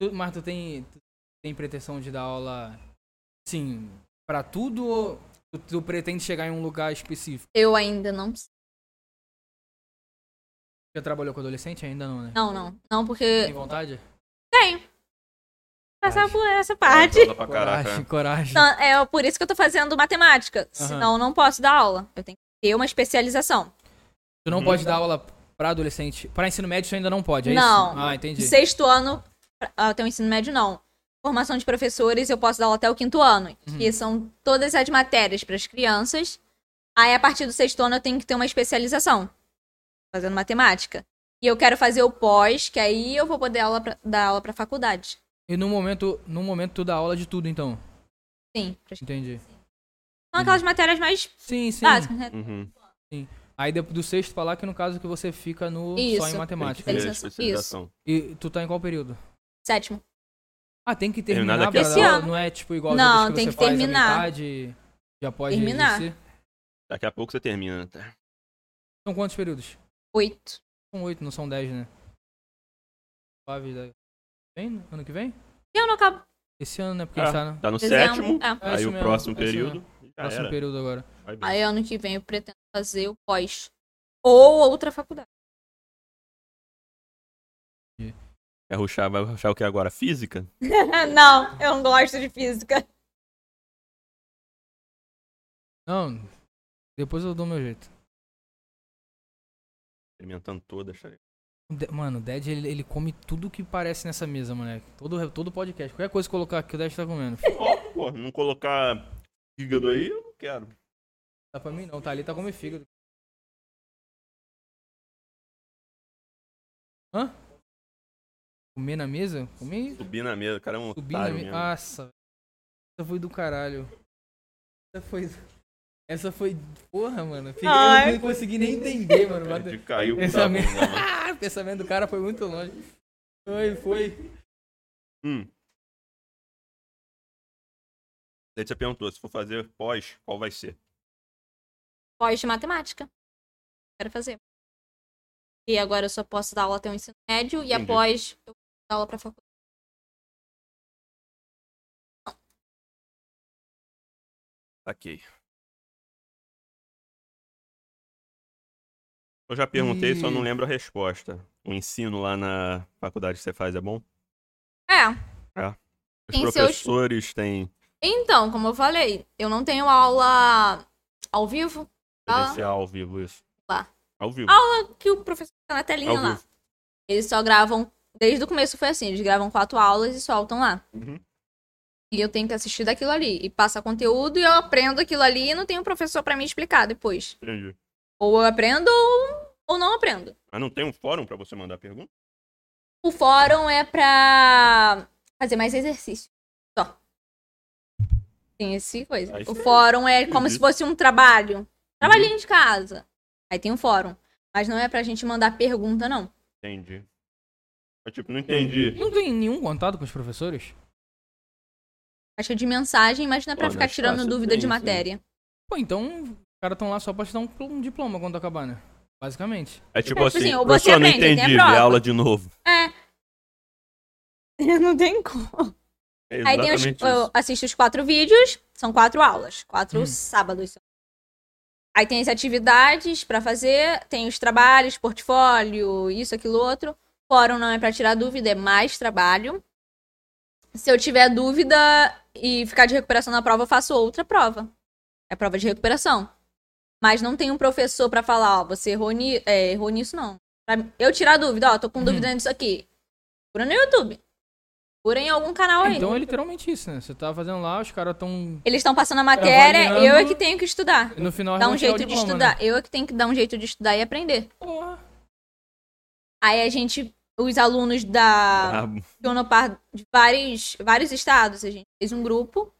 Tu, mas tu tem, tu tem pretensão de dar aula, sim, pra tudo ou tu, tu pretende chegar em um lugar específico? eu ainda não. Já trabalhou com adolescente? Ainda não, né? Não, não. Não, porque Tem vontade? tenho. Passar por essa parte. Pra. Coragem, coragem. Então, é por isso que eu tô fazendo matemática. Senão eu não posso dar aula. Eu tenho que ter uma especialização. Tu não Uhum. pode dar aula pra adolescente. Pra ensino médio tu ainda não pode, é Não. isso? Ah, entendi. Sexto ano até o ensino médio, não. Formação de professores, eu posso dar aula até o quinto ano. Uhum. Que são todas as matérias para as crianças. Aí, a partir do sexto ano, eu tenho que ter uma especialização. Fazendo matemática. E eu quero fazer o pós, que aí eu vou poder aula pra- dar aula pra faculdade. E no momento, no momento tu dá aula de tudo, então? Sim. pra- Entendi. São aquelas matérias mais Sim, sim. básicas, né? Uhum. Aí depois do sexto falar que no caso que você fica no só Isso. em Tem que matemática. especialização. E tu tá em qual período? Sétimo. Ah, tem que Terminar pra dar aula, Esse não é tipo igual Não, que tem você que faz a terminar. metade, já pode Terminar. exercer. Daqui a pouco você termina. Tá? São quantos períodos? Oito. São oito, não são dez, né? Dez. Vem? Ano que vem? Eu não acabo. Esse ano, né? Porque a Ah, tá no tá no Dezembro. sétimo, É. É aí o mesmo, próximo é período. Já próximo era. período agora. Aí ano que vem eu pretendo fazer o pós. Ou outra faculdade. Quer ruxar, vai ruxar o que agora? Física? não, eu não gosto de física. Não, depois eu dou meu jeito. Experimentando todas. tá Mano, o Dead, ele, ele come tudo que parece nessa mesa, moleque. Todo, todo podcast. Qualquer coisa que colocar aqui, o Dead tá comendo. Ó, pô, não colocar fígado aí, eu não quero. Dá pra mim não, tá ali, tá comendo fígado. Hã? Comer na mesa? Comer Subir na mesa, cara é um subir na otário mesa. Nossa. Foi do caralho. Essa foi. Essa foi. Porra, mano. Fiquei- Ai. Eu não consegui nem entender, mano. Bate- de caiu com Pensamento... o pensamento do cara foi muito longe. Foi, foi. Hum. Daí você perguntou, se for fazer pós, qual vai ser? Pós de matemática. Quero fazer. E agora eu só posso dar aula até o ensino médio e Entendi. após eu posso dar aula pra faculdade. Ok. Eu já perguntei, só não E- lembro a resposta. O ensino lá na faculdade que você faz é bom? É. É. Os Tem seus- professores têm Então, como eu falei, eu não tenho aula ao vivo. Ah. presencial ao vivo isso. Lá. Ao vivo. Aula que o professor tá na telinha Ao lá. vivo. Eles só gravam. Desde o começo foi assim: eles gravam quatro aulas e soltam lá. Uhum. E eu tenho que assistir daquilo ali. E passa conteúdo e eu aprendo aquilo ali e não tem um professor pra me explicar depois. Entendi. Ou eu aprendo ou, ou não aprendo. Mas não tem um fórum pra você mandar pergunta? O fórum é pra fazer mais exercício. Só. Tem esse coisa. Aí O sim. fórum é como Entendi. se fosse um trabalho. Trabalhinho de casa. Aí tem um fórum. Mas não é pra gente mandar pergunta, não. Entendi. Eu, tipo, não entendi. Não tem nenhum contato com os professores? Caixa de mensagem, mas não é pra Pô, ficar na tirando dúvida tem, de sim. matéria. Pô, então os caras estão lá só pra te dar um diploma quando acabar, né? Basicamente. É tipo Tipo assim, assim, você professor, não entendi, vê prova. aula de novo. É. não tem como. É Aí tem os, eu assisto os quatro vídeos, são quatro aulas, quatro Hum. sábados. Aí tem as atividades pra fazer, tem os trabalhos, portfólio, isso, aquilo, outro. Fórum não é pra tirar dúvida, é mais trabalho. Se eu tiver dúvida e ficar de recuperação na prova, eu faço outra prova. É prova de recuperação. Mas não tem um professor pra falar, ó, você errou, ni é, errou nisso, não. Pra eu tirar dúvida, ó, tô com Uhum. dúvida nisso aqui. Procura no YouTube. Procura em algum canal aí. Então é literalmente isso, né? Você tá fazendo lá, os caras tão. Eles estão passando a matéria, Avaliando. eu é que tenho que estudar. No final Dar um realmente é o jeito de diploma, estudar. Né? Eu é que tenho que dar um jeito de estudar e aprender. Porra. Aí a gente, os alunos da Unopar de vários, vários estados, a gente fez um grupo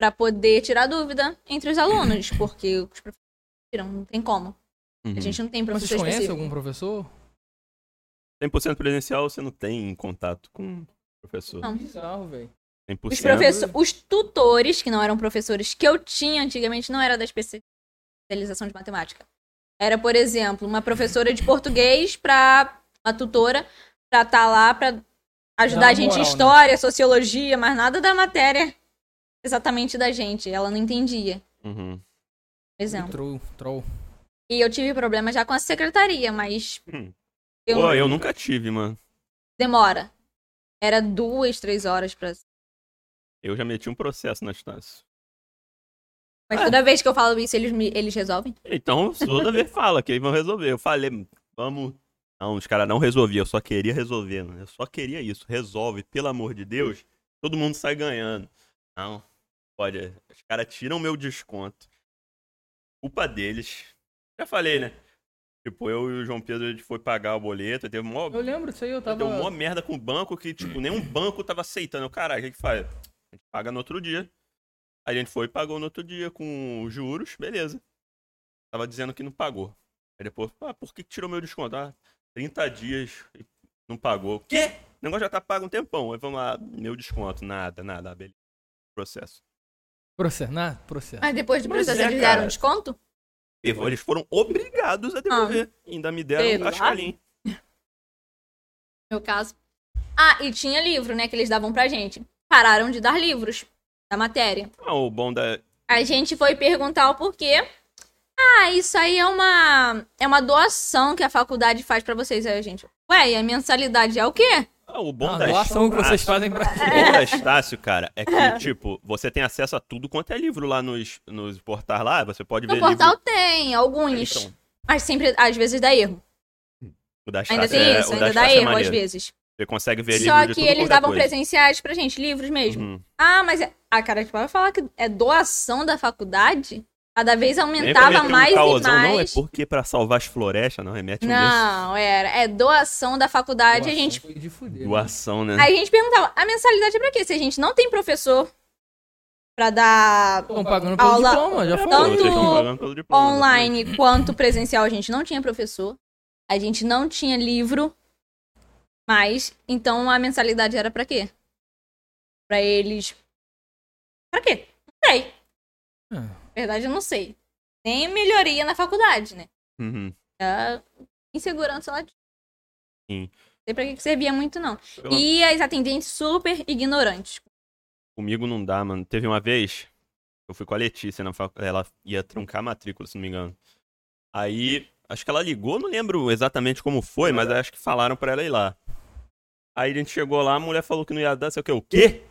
pra poder tirar dúvida entre os alunos, porque os professores não tem como. uhum. A gente não tem Mas professor Vocês conhecem específico. algum professor? 100% presencial, você não tem contato com professor. Não. Bizarro, velho. 100%. Os, professor, os tutores, que não eram professores que eu tinha antigamente, não era da especialização de matemática. Era, por exemplo, uma professora de português para uma tutora pra estar lá pra ajudar a gente em né? história, sociologia, mas nada da matéria exatamente da gente. Ela não entendia, Uhum. Exemplo. Troll, troll. E eu tive problema já com a secretaria, mas Hum. eu, Pô, eu nunca tive, mano. demora. Era duas, três horas pra. Eu já meti um processo na instância. Mas Ah. toda vez que eu falo isso, eles, me, eles resolvem. Então, toda vez fala que eles vão resolver. Eu falei, vamos. Não, os caras não resolviam, eu só queria resolver, mano. Eu só queria isso. Resolve, pelo amor de Deus. Todo mundo sai ganhando. Não, pode. Os caras tiram meu desconto. Culpa deles. Já falei, né? Tipo, eu e o João Pedro, a gente foi pagar o boleto, teve mó, Eu lembro disso aí, eu tava. deu mó merda com o banco que, tipo, nenhum banco tava aceitando. Caralho, o que que faz? A gente paga no outro dia. Aí a gente foi e pagou no outro dia com os juros, beleza. Tava dizendo que não pagou. Aí depois, ah, por que tirou meu desconto? Ah, 30 dias e não pagou. Quê? O negócio já tá pago um tempão. Aí vamos lá, meu desconto, nada, nada, beleza. Processo. Processo, nada? Processo. Mas depois do Mas processo, é, eles deram cara. desconto? E Eles foram obrigados a devolver. Ainda me deram cascalhinho. meu caso. Ah, e tinha livro, né, que eles davam pra gente. Pararam de dar livros da matéria. Ah, o bom da. A gente foi perguntar o porquê. Ah, isso aí é uma é uma doação que a faculdade faz pra vocês. Aí a gente, ué, e a mensalidade é o quê? Ah, o bom A da doação que vocês Estácio- fazem pra. O bom da Estácio, cara, é que, tipo, você tem acesso a tudo quanto é livro lá nos, nos portais lá. Você pode No ver portal livro. tem alguns, Então, mas sempre às vezes dá erro. o da Ainda Estácio tem é, isso, da ainda dá é erro às maneiro. vezes. Você consegue ver livro Só de que tudo eles é davam coisa. presenciais pra gente, livros mesmo. Uhum. Ah, mas é... a cara tipo, vai falar que é doação da faculdade? Cada vez aumentava um mais e mais. Não, é porque pra salvar as florestas, não, remete um Não, era. É doação da faculdade. A Doação gente. foi de fuder. desses. Doação, né? Aí a gente perguntava, a mensalidade é pra quê? Se a gente não tem professor pra dar Estão pagando pelo Aula- diploma, já É, pô, tanto vocês estão pagando pelo diploma, online quanto presencial, a gente não tinha professor. A gente não tinha livro. Mas, então a mensalidade era pra quê? Pra eles. Pra quê? Não sei. Ah, Na verdade, eu não sei. Nem melhoria na faculdade, né? Uhum. É insegurança lá de. Sim. Não sei pra que que servia muito, não. E as atendentes super ignorantes. Comigo não dá, mano. Teve uma vez, eu fui com a Letícia na faculdade, ela ia truncar a matrícula, se não me engano. Aí, acho que ela ligou, não lembro exatamente como foi, mas acho que falaram pra ela ir lá. Aí a gente chegou lá, a mulher falou que não ia dar, sei o que, o quê?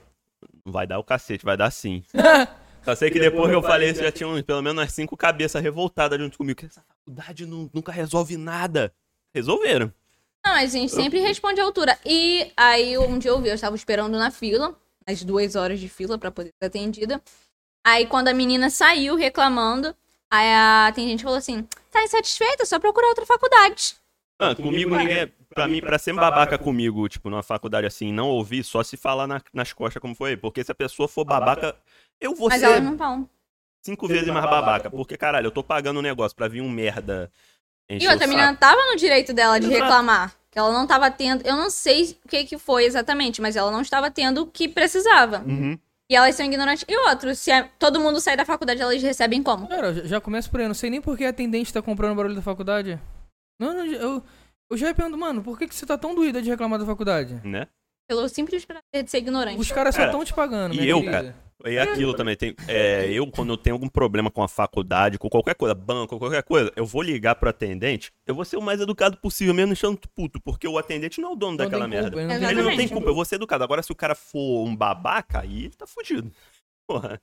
não vai dar o cacete, vai dar sim. Só sei que depois que eu falei isso, já tinha uns- pelo menos umas cinco cabeças revoltadas junto comigo. Que essa faculdade nu- nunca resolve nada. Resolveram. Não, mas a gente sempre responde à altura. E aí, um dia eu vi, eu estava esperando na fila, as duas horas de fila pra poder ser atendida. Aí, quando a menina saiu reclamando, aí a atendente falou assim: tá insatisfeita? Só procurar outra faculdade. Ah, comigo ninguém. é- Pra mim, pra ser babaca comigo, tipo, numa faculdade assim, não ouvir, só se falar na- nas costas como foi. Porque se a pessoa for babaca, eu vou Mas ser elas não falam. cinco vezes mais babaca. Porque, caralho, eu tô pagando um negócio pra vir um merda. E o outra, a menina tava no direito dela de Exato. reclamar. Que ela não tava tendo. Eu não sei o que, que foi exatamente, mas ela não estava tendo o que precisava. Uhum. E elas são ignorantes. E outro, se é- todo mundo sai da faculdade, elas recebem como? Cara, eu já- começa por aí. Eu não sei nem por que a atendente tá comprando barulho da faculdade. Não, não, eu, eu já pergunto, mano, por que, que você tá tão doída de reclamar da faculdade? Né? Pelo simples prazer de ser ignorante. Os caras só Cara, estão te pagando, e minha eu, querida. cara? E aquilo também tem. é, eu, quando eu tenho algum problema com a faculdade, com qualquer coisa, banco, qualquer coisa, eu vou ligar pro atendente, eu vou ser o mais educado possível, mesmo estando puto, porque o atendente não é o dono Não daquela culpa, merda. ele não tem Ele não tem Exatamente. culpa, eu vou ser educado. Agora, se o cara for um babaca, aí tá fudido. Porra.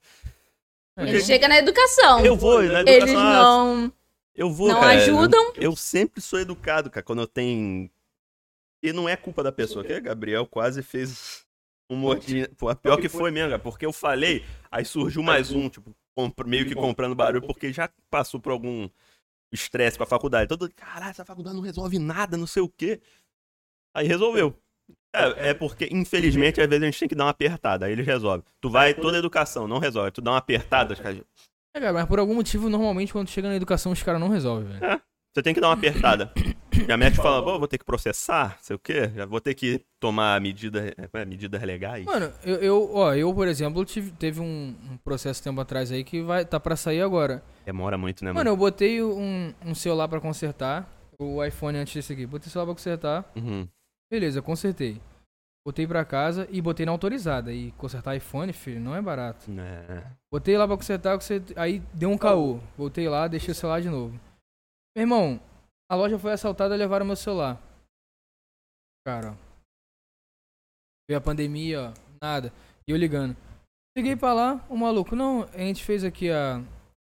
É, Ele chega na educação. Eu vou, na Eles educação. ah, não, Eu vou, não cara. ajudam. Eu sempre sou educado, cara, quando eu tenho. E não é culpa da pessoa, que Gabriel quase fez um mordinho. Pô, a pior que foi mesmo, cara, porque eu falei, aí surgiu mais um, tipo, meio que comprando barulho, porque já passou por algum estresse com a faculdade. Todo, caralho, essa faculdade não resolve nada, não sei o quê. Aí resolveu. É, é porque, infelizmente, às vezes a gente tem que dar uma apertada, aí eles resolvem. Tu vai, toda educação, não resolve. Tu dá uma apertada, os caras- É, cara, mas por algum motivo, normalmente, quando chega na educação, os caras não resolvem, velho. Você tem que dar uma apertada. E a médica fala, pô, vou ter que processar, sei o quê, já vou ter que tomar medida, é, medidas legais. Mano, eu, eu, ó, eu, por exemplo, tive, teve um, um processo tempo atrás aí que vai, tá pra sair agora. Demora muito, né, Mano, mano? eu botei um, um celular pra consertar, o iPhone antes desse aqui. Botei o celular pra consertar, Uhum. beleza, consertei. Botei pra casa e botei na autorizada. E consertar iPhone, filho, não é barato. É. Botei lá pra consertar, aí deu um caô. Voltei lá, deixei o celular de novo. Meu irmão, a loja foi assaltada e levaram meu celular. Cara, ó. Veio a pandemia, ó, nada. E eu ligando. Liguei pra lá, o maluco, não, a gente fez aqui a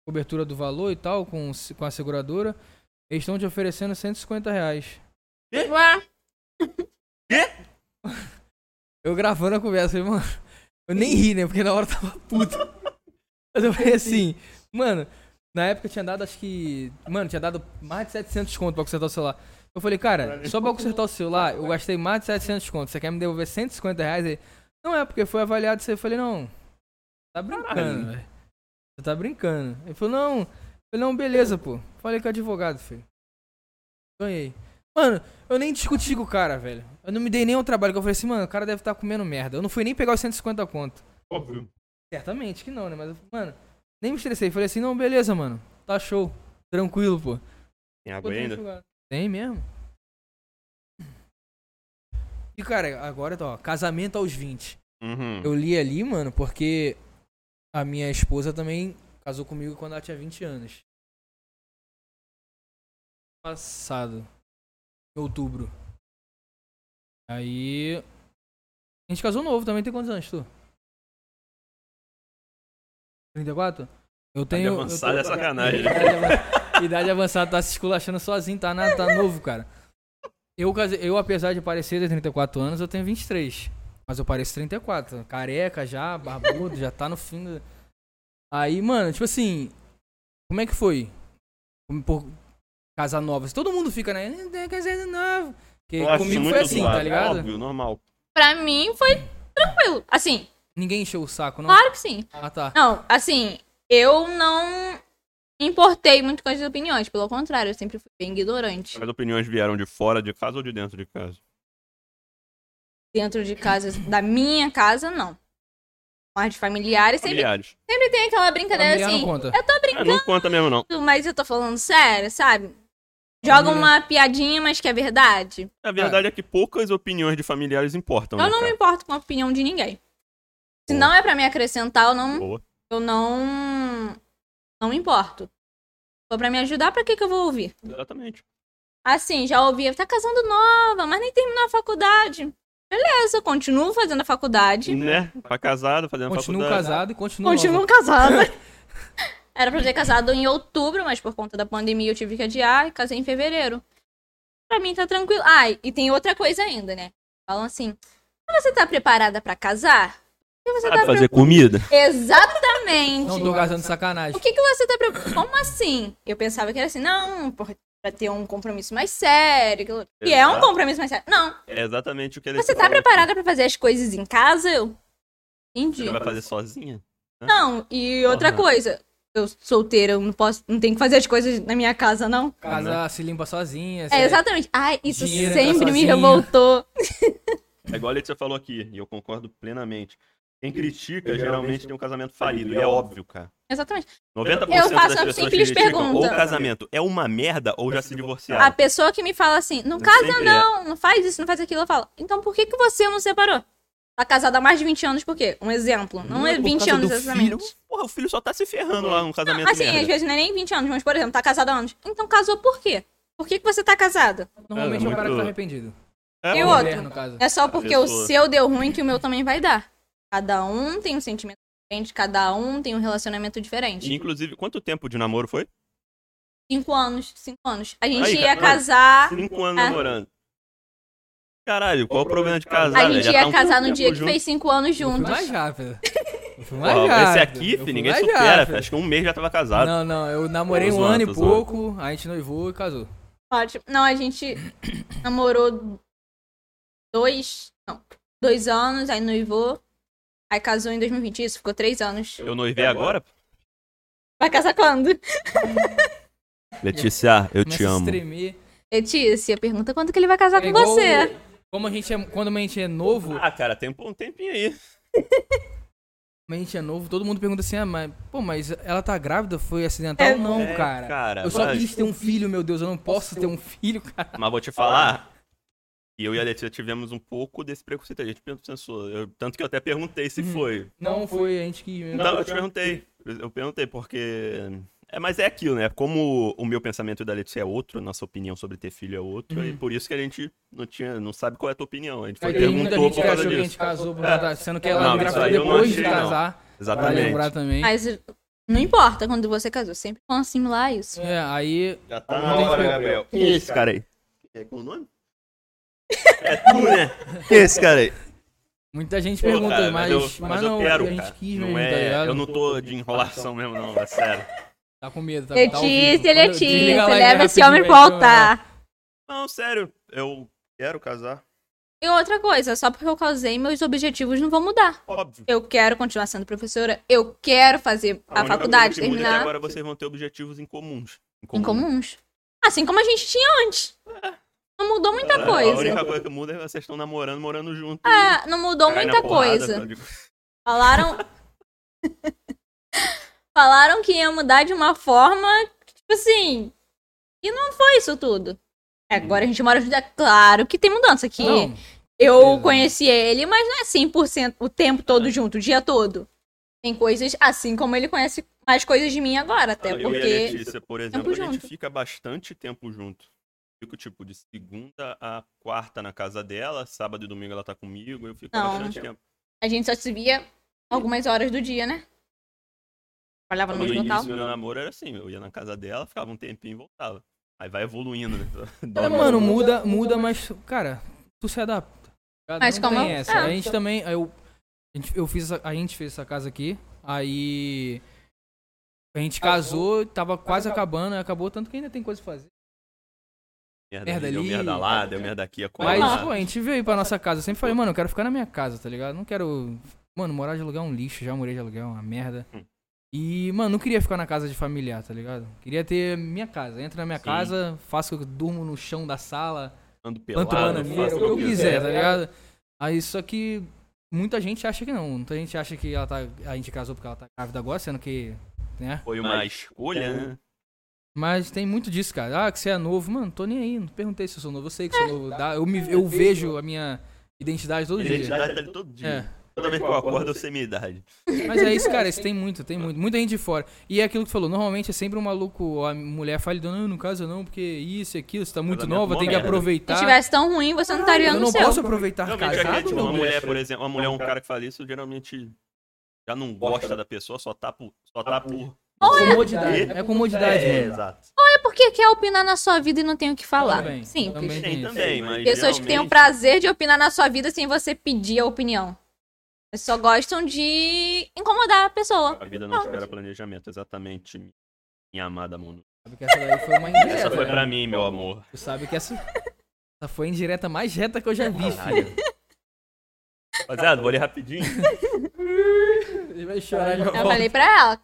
cobertura do valor e tal, com, com a seguradora. Eles estão te oferecendo 150 reais. Ué, Eu gravando a conversa, falei, mano, eu nem ri, né? Porque na hora eu tava puto. Mas eu falei assim, mano, na época tinha dado, acho que. Mano, tinha dado mais de 700 conto pra consertar o celular. Eu falei, cara, só pra consertar o celular, eu gastei mais de 700 conto. Você quer me devolver 150 reais? Ele, não é, porque foi avaliado isso aí. Eu falei, não, tá brincando, velho. Você tá brincando. Ele falou, não. Eu falei, não, beleza, pô. Falei com o advogado, filho. Ganhei. Mano, eu nem discuti com o cara, velho. Eu não me dei nem o trabalho, que eu falei assim, mano, o cara deve estar comendo merda. Eu não fui nem pegar os 150 conto. Óbvio. Certamente que não, né? Mas, mano, nem me estressei. Falei assim, não, beleza, mano. Tá show. Tranquilo, pô. Tem água ainda? Tem mesmo. E, cara, agora, ó, casamento aos 20. Uhum. Eu li ali, mano, porque a minha esposa também casou comigo quando ela tinha 20 anos. Passado. Em outubro. Aí. A gente casou novo também. Tem quantos anos, tu? 34? Eu tenho. eu avançada tô- é sacanagem. Idade, avan- idade avançada tá se esculachando sozinho, tá nada, tá novo, cara. Eu, casei- eu, apesar de parecer ter 34 anos, eu tenho 23. Mas eu pareço 34. Careca já, barbudo, já tá no fim do... Aí, mano, tipo assim. Como é que foi? Por casa nova. Todo mundo fica, né? "Eh, Casa nova. Porque comigo foi assim, tá ligado? Óbvio, normal. pra mim foi tranquilo. Assim, Ninguém encheu o saco, não? claro que sim. Ah, tá. Não, assim, eu não importei muito com as opiniões. Pelo contrário, eu sempre fui bem ignorante. As opiniões vieram de fora de casa ou de dentro de casa? Dentro de casa, da minha casa, não. Mas de familiares, sempre, Familiares. sempre tem aquela brincadeira Familiar assim. não conta. Eu tô brincando, não conta mesmo, não. mas eu tô falando sério, sabe? Joga uma piadinha, mas que é verdade. A verdade é que poucas opiniões de familiares importam, Eu né, não me cara? importo com a opinião de ninguém. Se Boa. não é pra me acrescentar, eu não, Boa. eu não, não me importo. Se for pra me ajudar, pra que que eu vou ouvir? Exatamente. Assim, já ouvi, tá casando nova, mas nem terminou a faculdade. Beleza, continuo fazendo a faculdade. Né? Tá casado, fazendo Continuo faculdade. casado e continuo. Continuo casada. Era pra ter casado em outubro, mas por conta da pandemia eu tive que adiar e casei em fevereiro. Pra mim tá tranquilo. Ah, e tem outra coisa ainda, né? Falam assim: você tá preparada pra casar? Que você Sabe tá fazer pre- comida? Não Exatamente. tô casando de sacanagem. O que, que você tá preparada? Como assim? Eu pensava que era assim, não, pra ter um compromisso mais sério. aquilo- E é um compromisso mais sério. Não. É exatamente o que ele Você tá aqui. preparada pra fazer as coisas em casa? Eu. Entendi. Você vai fazer sozinha? Não, e outra coisa. Eu solteira, eu não posso. Não tenho que fazer as coisas na minha casa, não. Casa se limpa sozinha. É, você- exatamente. Ai, isso Dinheiro tá sempre me revoltou. É igual a Letícia falou aqui, e eu concordo plenamente. Quem critica geralmente tem um casamento falido, e é óbvio, cara. Exatamente. 90% Eu faço das uma pessoas simples pergunta. ou o casamento é uma merda ou já se divorciaram. A pessoa que me fala assim, não casa Sempre é. não, não faz isso, não faz aquilo, eu falo, então por que, que você não separou? Tá casada há mais de 20 anos por quê? Um exemplo. Não é por 20 causa anos exatamente. filho. Porra, o filho só tá se ferrando lá no casamento Assim, merda. às vezes não é nem 20 anos, mas por exemplo, tá casada há anos. Então casou por quê? Por que, que você tá casada? Normalmente É, é o cara que tá arrependido. É, E? Mulher, no caso. É só porque o seu deu ruim que o meu também vai dar. Cada um tem um sentimento diferente, cada um tem um relacionamento diferente. E, Inclusive, quanto tempo de namoro foi? Cinco anos, cinco anos. A gente Aí, ia cara, casar. Cinco anos É. namorando. Caralho, qual o problema de casar? A velho? gente Já ia tá um casar no dia que junto. fez cinco anos Eu fui juntos. mais rápido. Eu fui mais Porra, rápido. esse aqui, Eu filho, fui ninguém supera. rápido. Acho que um mês já tava casado. Não, não, eu namorei um ano e pouco, a gente noivou e casou. Ótimo. Não, a gente namorou dois. Não, dois anos, aí noivou. Aí casou em 2020, isso, ficou três anos. Eu noivei agora? Vai casar quando? Letícia, eu Começa te amo. Letícia, pergunta quando que ele vai casar É com igual- você. Como a gente é, quando a gente é novo, Ah, cara, tem um tempinho aí. Quando a gente é novo, todo mundo pergunta assim, ah, mas, pô, mas ela tá grávida? Foi acidental? É. não, É, cara. cara, Eu só mas- quis ter um filho, meu Deus, eu não posso ter um filho, cara. Mas vou te falar. E eu e a Letícia tivemos um pouco desse preconceito. A gente pensou. eu- tanto que eu até perguntei se Uhum. foi. Não foi a gente que... Não, eu te perguntei. Eu perguntei, porque. É, mas é aquilo, né? Como o meu pensamento da Letícia é outro, nossa opinião sobre ter filho é outro, e por isso que a gente não tinha, não sabe qual é a tua opinião. A gente foi perguntou gente por que causa achou que a disso. gente casou por É. sendo que ela Não, engravidou isso aí eu não depois de achei, não. casar. Pra Exatamente. Mas não importa quando você casou, sempre vão assimilar isso. É, aí Já tá Não na hora, que- Gabriel. Quem é esse cara aí? É com o nome? É tu, né? Quem é esse cara aí? muita gente Pô, pergunta, cara, mas, eu, mas, mas eu não, quero, a gente cara. quis não mesmo, tá é, ligado? eu não tô de enrolação mesmo, não, é sério. Tá com medo, tá, tá. Letícia, desliga Letícia, a live leva esse homem pra voltar. Não, sério, eu quero casar. E outra coisa, só porque eu casei, meus objetivos não vão mudar. Óbvio. Eu quero continuar sendo professora, eu quero fazer a, única faculdade, coisa que muda é terminar agora vocês vão ter objetivos em comuns. em comuns. Assim como a gente tinha antes. Não mudou muita É, A coisa. única coisa que muda é que vocês estão namorando, morando junto. É, não mudou muita porrada, coisa. tá? Falaram. Falaram que ia mudar de uma forma, tipo assim. E não foi isso tudo. É, agora a gente mora junto. É claro que tem mudança aqui. Não, Eu conheci ele, mas não é 100% o tempo todo junto, o dia todo. Tem coisas, assim como ele conhece mais coisas de mim agora, até Eu a porque. Letícia, por exemplo, a gente junto. fica bastante tempo junto. Fico, tipo, de segunda a quarta na casa dela, sábado e domingo ela tá comigo, eu fico Não. bastante tempo. A gente só se via algumas horas do dia, né? Trabalhava no No mesmo local. meu namoro era assim, eu ia na casa dela, ficava um tempinho e voltava. Aí vai evoluindo, né? É, mano, muda, muda, mas, cara, tu se adapta. tá Mas não como tem eu- essa. é. A gente também, eu, a gente, eu fiz, essa- a gente fez essa casa aqui, aí a gente casou, tava quase acabando, acabou, tanto que ainda tem coisa pra fazer. merda, merda ali, deu merda lá, deu merda aqui, a Mas, coisa. pô, a gente veio pra nossa casa, eu sempre falei, mano, eu quero ficar na minha casa, tá ligado? Não quero, mano, morar de aluguel é um lixo, já morei de aluguel, é uma merda. Hum. E, mano, não queria ficar na casa de familiar, tá ligado? Queria ter minha casa. Entra na minha Sim. casa, faço que eu durmo no chão da sala, Ando pelado, planto o que eu quiser, tá ligado? Aí só que muita gente acha que não. Muita gente acha que ela tá. A gente casou porque ela tá grávida agora, sendo que. né? Foi uma escolha, né? Mas tem muito disso, cara. Ah, que você é novo. Mano, tô nem aí. Não perguntei se eu sou novo. Eu sei que sou novo. Eu, me, eu vejo a minha identidade todo dia. Identidade tá ali todo dia. É. Toda vez que eu acordo, eu sei minha idade. Mas é isso, cara, isso tem muito, tem muito. Muita gente de fora. E é aquilo que tu falou, normalmente é sempre um maluco, a mulher fala, não, no caso não, porque isso e aquilo, você tá muito nova, tem que. Se aproveitar. tivesse tão ruim, você não estaria eu no não seu. posso aproveitar Geralmente, casado, tipo, uma mulher, por exemplo, uma mulher, um cara que fala isso, geralmente já não gosta da pessoa, só tá por. Só tá por. Comodidade. É comodidade, É, mano. exato. É porque quer opinar na sua vida e não tem o que falar. Também, Simples. também. Tem também, mas. Pessoas que têm o prazer de opinar na sua vida sem você pedir a opinião. Eles só gostam de incomodar a pessoa. A vida não espera planejamento, exatamente. Minha amada, mano. Sabe que essa daí foi uma indireta. Essa foi né? pra mim, meu amor. Tu sabe que essa, essa foi a indireta mais reta que eu já vi, filho. Rapaziada, vou ler rapidinho. Ele vai chorar Eu volta. falei pra ela.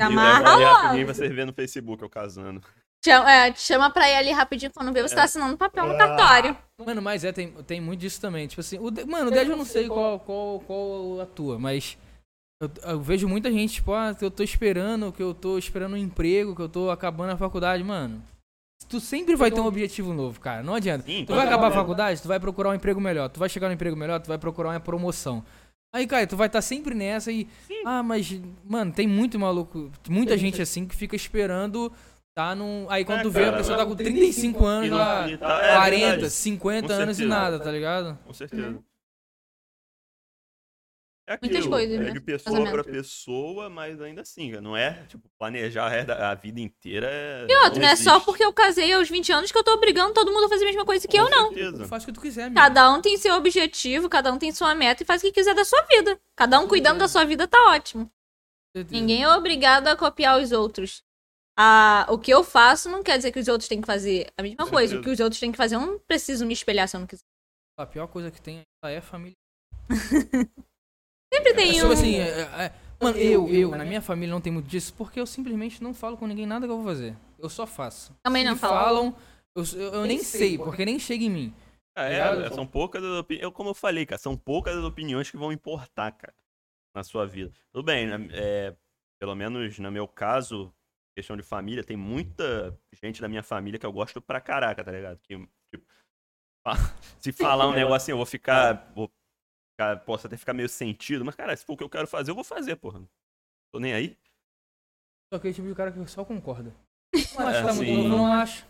Amarra logo. e você vê no Facebook eu casando. Chama, é, te chama pra ir ali rapidinho quando vê você tá assinando papel no cartório. Mano, mas é, tem, tem muito disso também. Tipo assim, o De- mano, o Dead eu não sei qual, qual, qual a tua, mas eu, eu vejo muita gente, tipo, ah, que eu tô esperando, que eu tô esperando um emprego, que eu tô acabando a faculdade, mano. Tu sempre vai ter um objetivo novo, cara. Não adianta. Sim, Tu vai acabar a faculdade, tu vai procurar um emprego melhor. Tu vai chegar no emprego melhor, tu vai procurar uma promoção. Aí, cara, tu vai estar sempre nessa e. Ah, mas, mano, tem muito maluco. Muita gente assim que fica esperando. Tá num. Aí quando É, tu vê, a cara. pessoa tá com 35 anos, E não- lá, e tá- é 40, verdade. 50 Com anos e certeza. nada, tá ligado? Com certeza. É Muitas aquilo, coisas, é né? de pessoa Casamento. pra pessoa, mas ainda assim, não é, tipo, planejar a a vida inteira é... E outro, não é só porque eu casei aos 20 anos que eu tô obrigando todo mundo a fazer a mesma coisa que eu, Com não. Tu certeza. faz o que tu quiser, amigo. Cada um tem seu objetivo, cada um tem sua meta e faz o que quiser da sua vida. Cada um cuidando da sua vida tá ótimo. Ninguém é obrigado a copiar os outros. Ah, o que eu faço não quer dizer que os outros têm que fazer a mesma Com coisa. O que os outros têm que fazer, eu não preciso me espelhar se eu não quiser. A pior coisa que tem é a família. Sempre tem Tipo um. assim, é- é- mano, eu, eu, na minha família não tem muito disso, porque eu simplesmente não falo com ninguém nada que eu vou fazer. Eu só faço. Também não falo. falam, eu, eu, eu nem sei, porque nem chega em mim. Ah, é, são poucas as opiniões, como eu falei, cara, são poucas as opiniões que vão importar, cara, na sua vida. Tudo bem, né, é, pelo menos no meu caso, questão de família, tem muita gente da minha família que eu gosto pra caraca, tá ligado? Que, tipo, se falar um negócio assim, eu vou ficar, vou ficar, posso até ficar meio sentido, mas, cara, se for o que eu quero fazer, eu vou fazer, porra. Tô nem aí. Sou aquele tipo de cara que só concorda. Não acho que tá muito novo, não acho.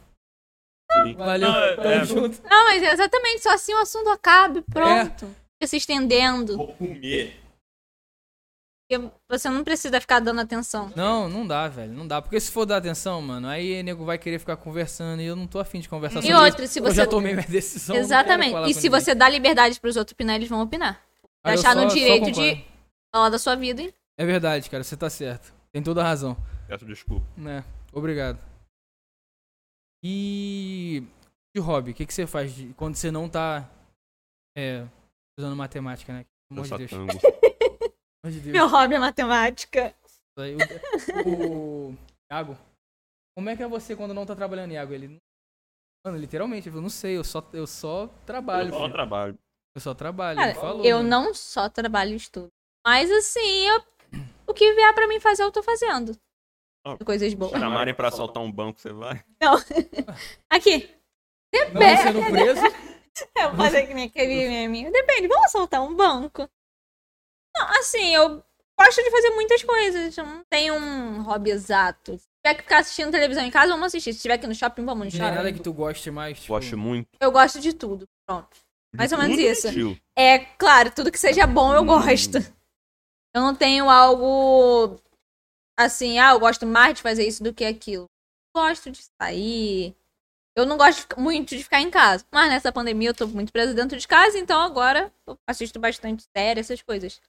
Sim. Valeu, Não, é- tamo é- junto. Não, mas é exatamente, só assim o assunto acabe, pronto. Fica se estendendo. Vou comer. Porque você não precisa ficar dando atenção. Não, não dá, velho. Não dá. Porque se for dar atenção, mano, aí o nego vai querer ficar conversando e eu não tô afim de conversar E sobre outra, isso. se Eu você. já tomei minha decisão. Exatamente. E se ninguém. você dá liberdade pros outros opinar, eles vão opinar. Eu achar no direito de-. Falar da sua vida. e- É verdade, cara, você tá certo. Tem toda a razão. Peço desculpa. Né? Obrigado. E de hobby, o que, que você faz de- quando você não tá é, usando matemática, né? Pelo amor de Deus. tango. Pelo amor de Deus. Meu hobby é matemática. Aí, o, o Iago, como é que é você quando não tá trabalhando, Iago? Ele, mano, literalmente, ele falou, não sei, eu só, eu só trabalho. Eu só filho. trabalho. Eu só trabalho. Cara, falou, eu mano. não só trabalho e estudo. Mas assim, eu- o que vier pra mim fazer, eu tô fazendo. Ah. Coisas boas. Chamarem pra assaltar um banco, você vai? Aqui. Não sendo preso. Eu fazer que nem aquele meme. Depende, vamos soltar um banco? Não, assim, eu gosto de fazer muitas coisas. Eu não tenho um hobby exato. Se tiver que ficar assistindo televisão em casa, vamos assistir. Se tiver aqui no shopping, vamos no Não tem nada shopping. que tu goste mais. Tipo, Gosto muito. Eu gosto de tudo. Pronto. Mais ou menos isso. É, claro, tudo que seja bom eu Hum. gosto. Eu não tenho algo assim, ah, eu gosto mais de fazer isso do que aquilo. Gosto de sair. Eu não gosto muito de ficar em casa. Mas nessa pandemia eu tô muito presa dentro de casa, então agora eu assisto bastante série, essas coisas.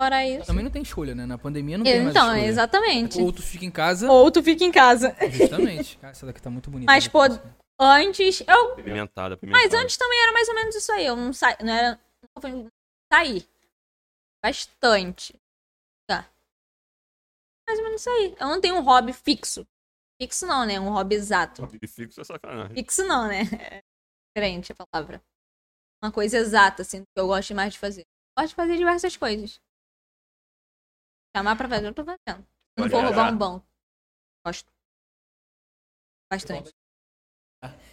Fora isso. Também não tem escolha, né? Na pandemia não tem mais Então, escolha. exatamente. Ou tu fica em casa, Ou tu fica em casa. justamente. Cara, essa daqui tá muito bonita. Mas, né? pô, Antes, eu. Pimentada, pimentada. Mas antes também era mais ou menos isso aí. Eu não saí. Não era. Não foi sair. Bastante. Tá. Mais ou menos isso aí. Eu não tenho um hobby fixo. Fixo não, né? Um hobby exato. E fixo é sacanagem. Fixo não, né? É diferente a palavra. Uma coisa exata, assim, que eu gosto mais de fazer. Gosto de fazer diversas coisas. Chamar pra fazer, eu tô fazendo. Não Pode for roubar um banco. Gosto. Bastante.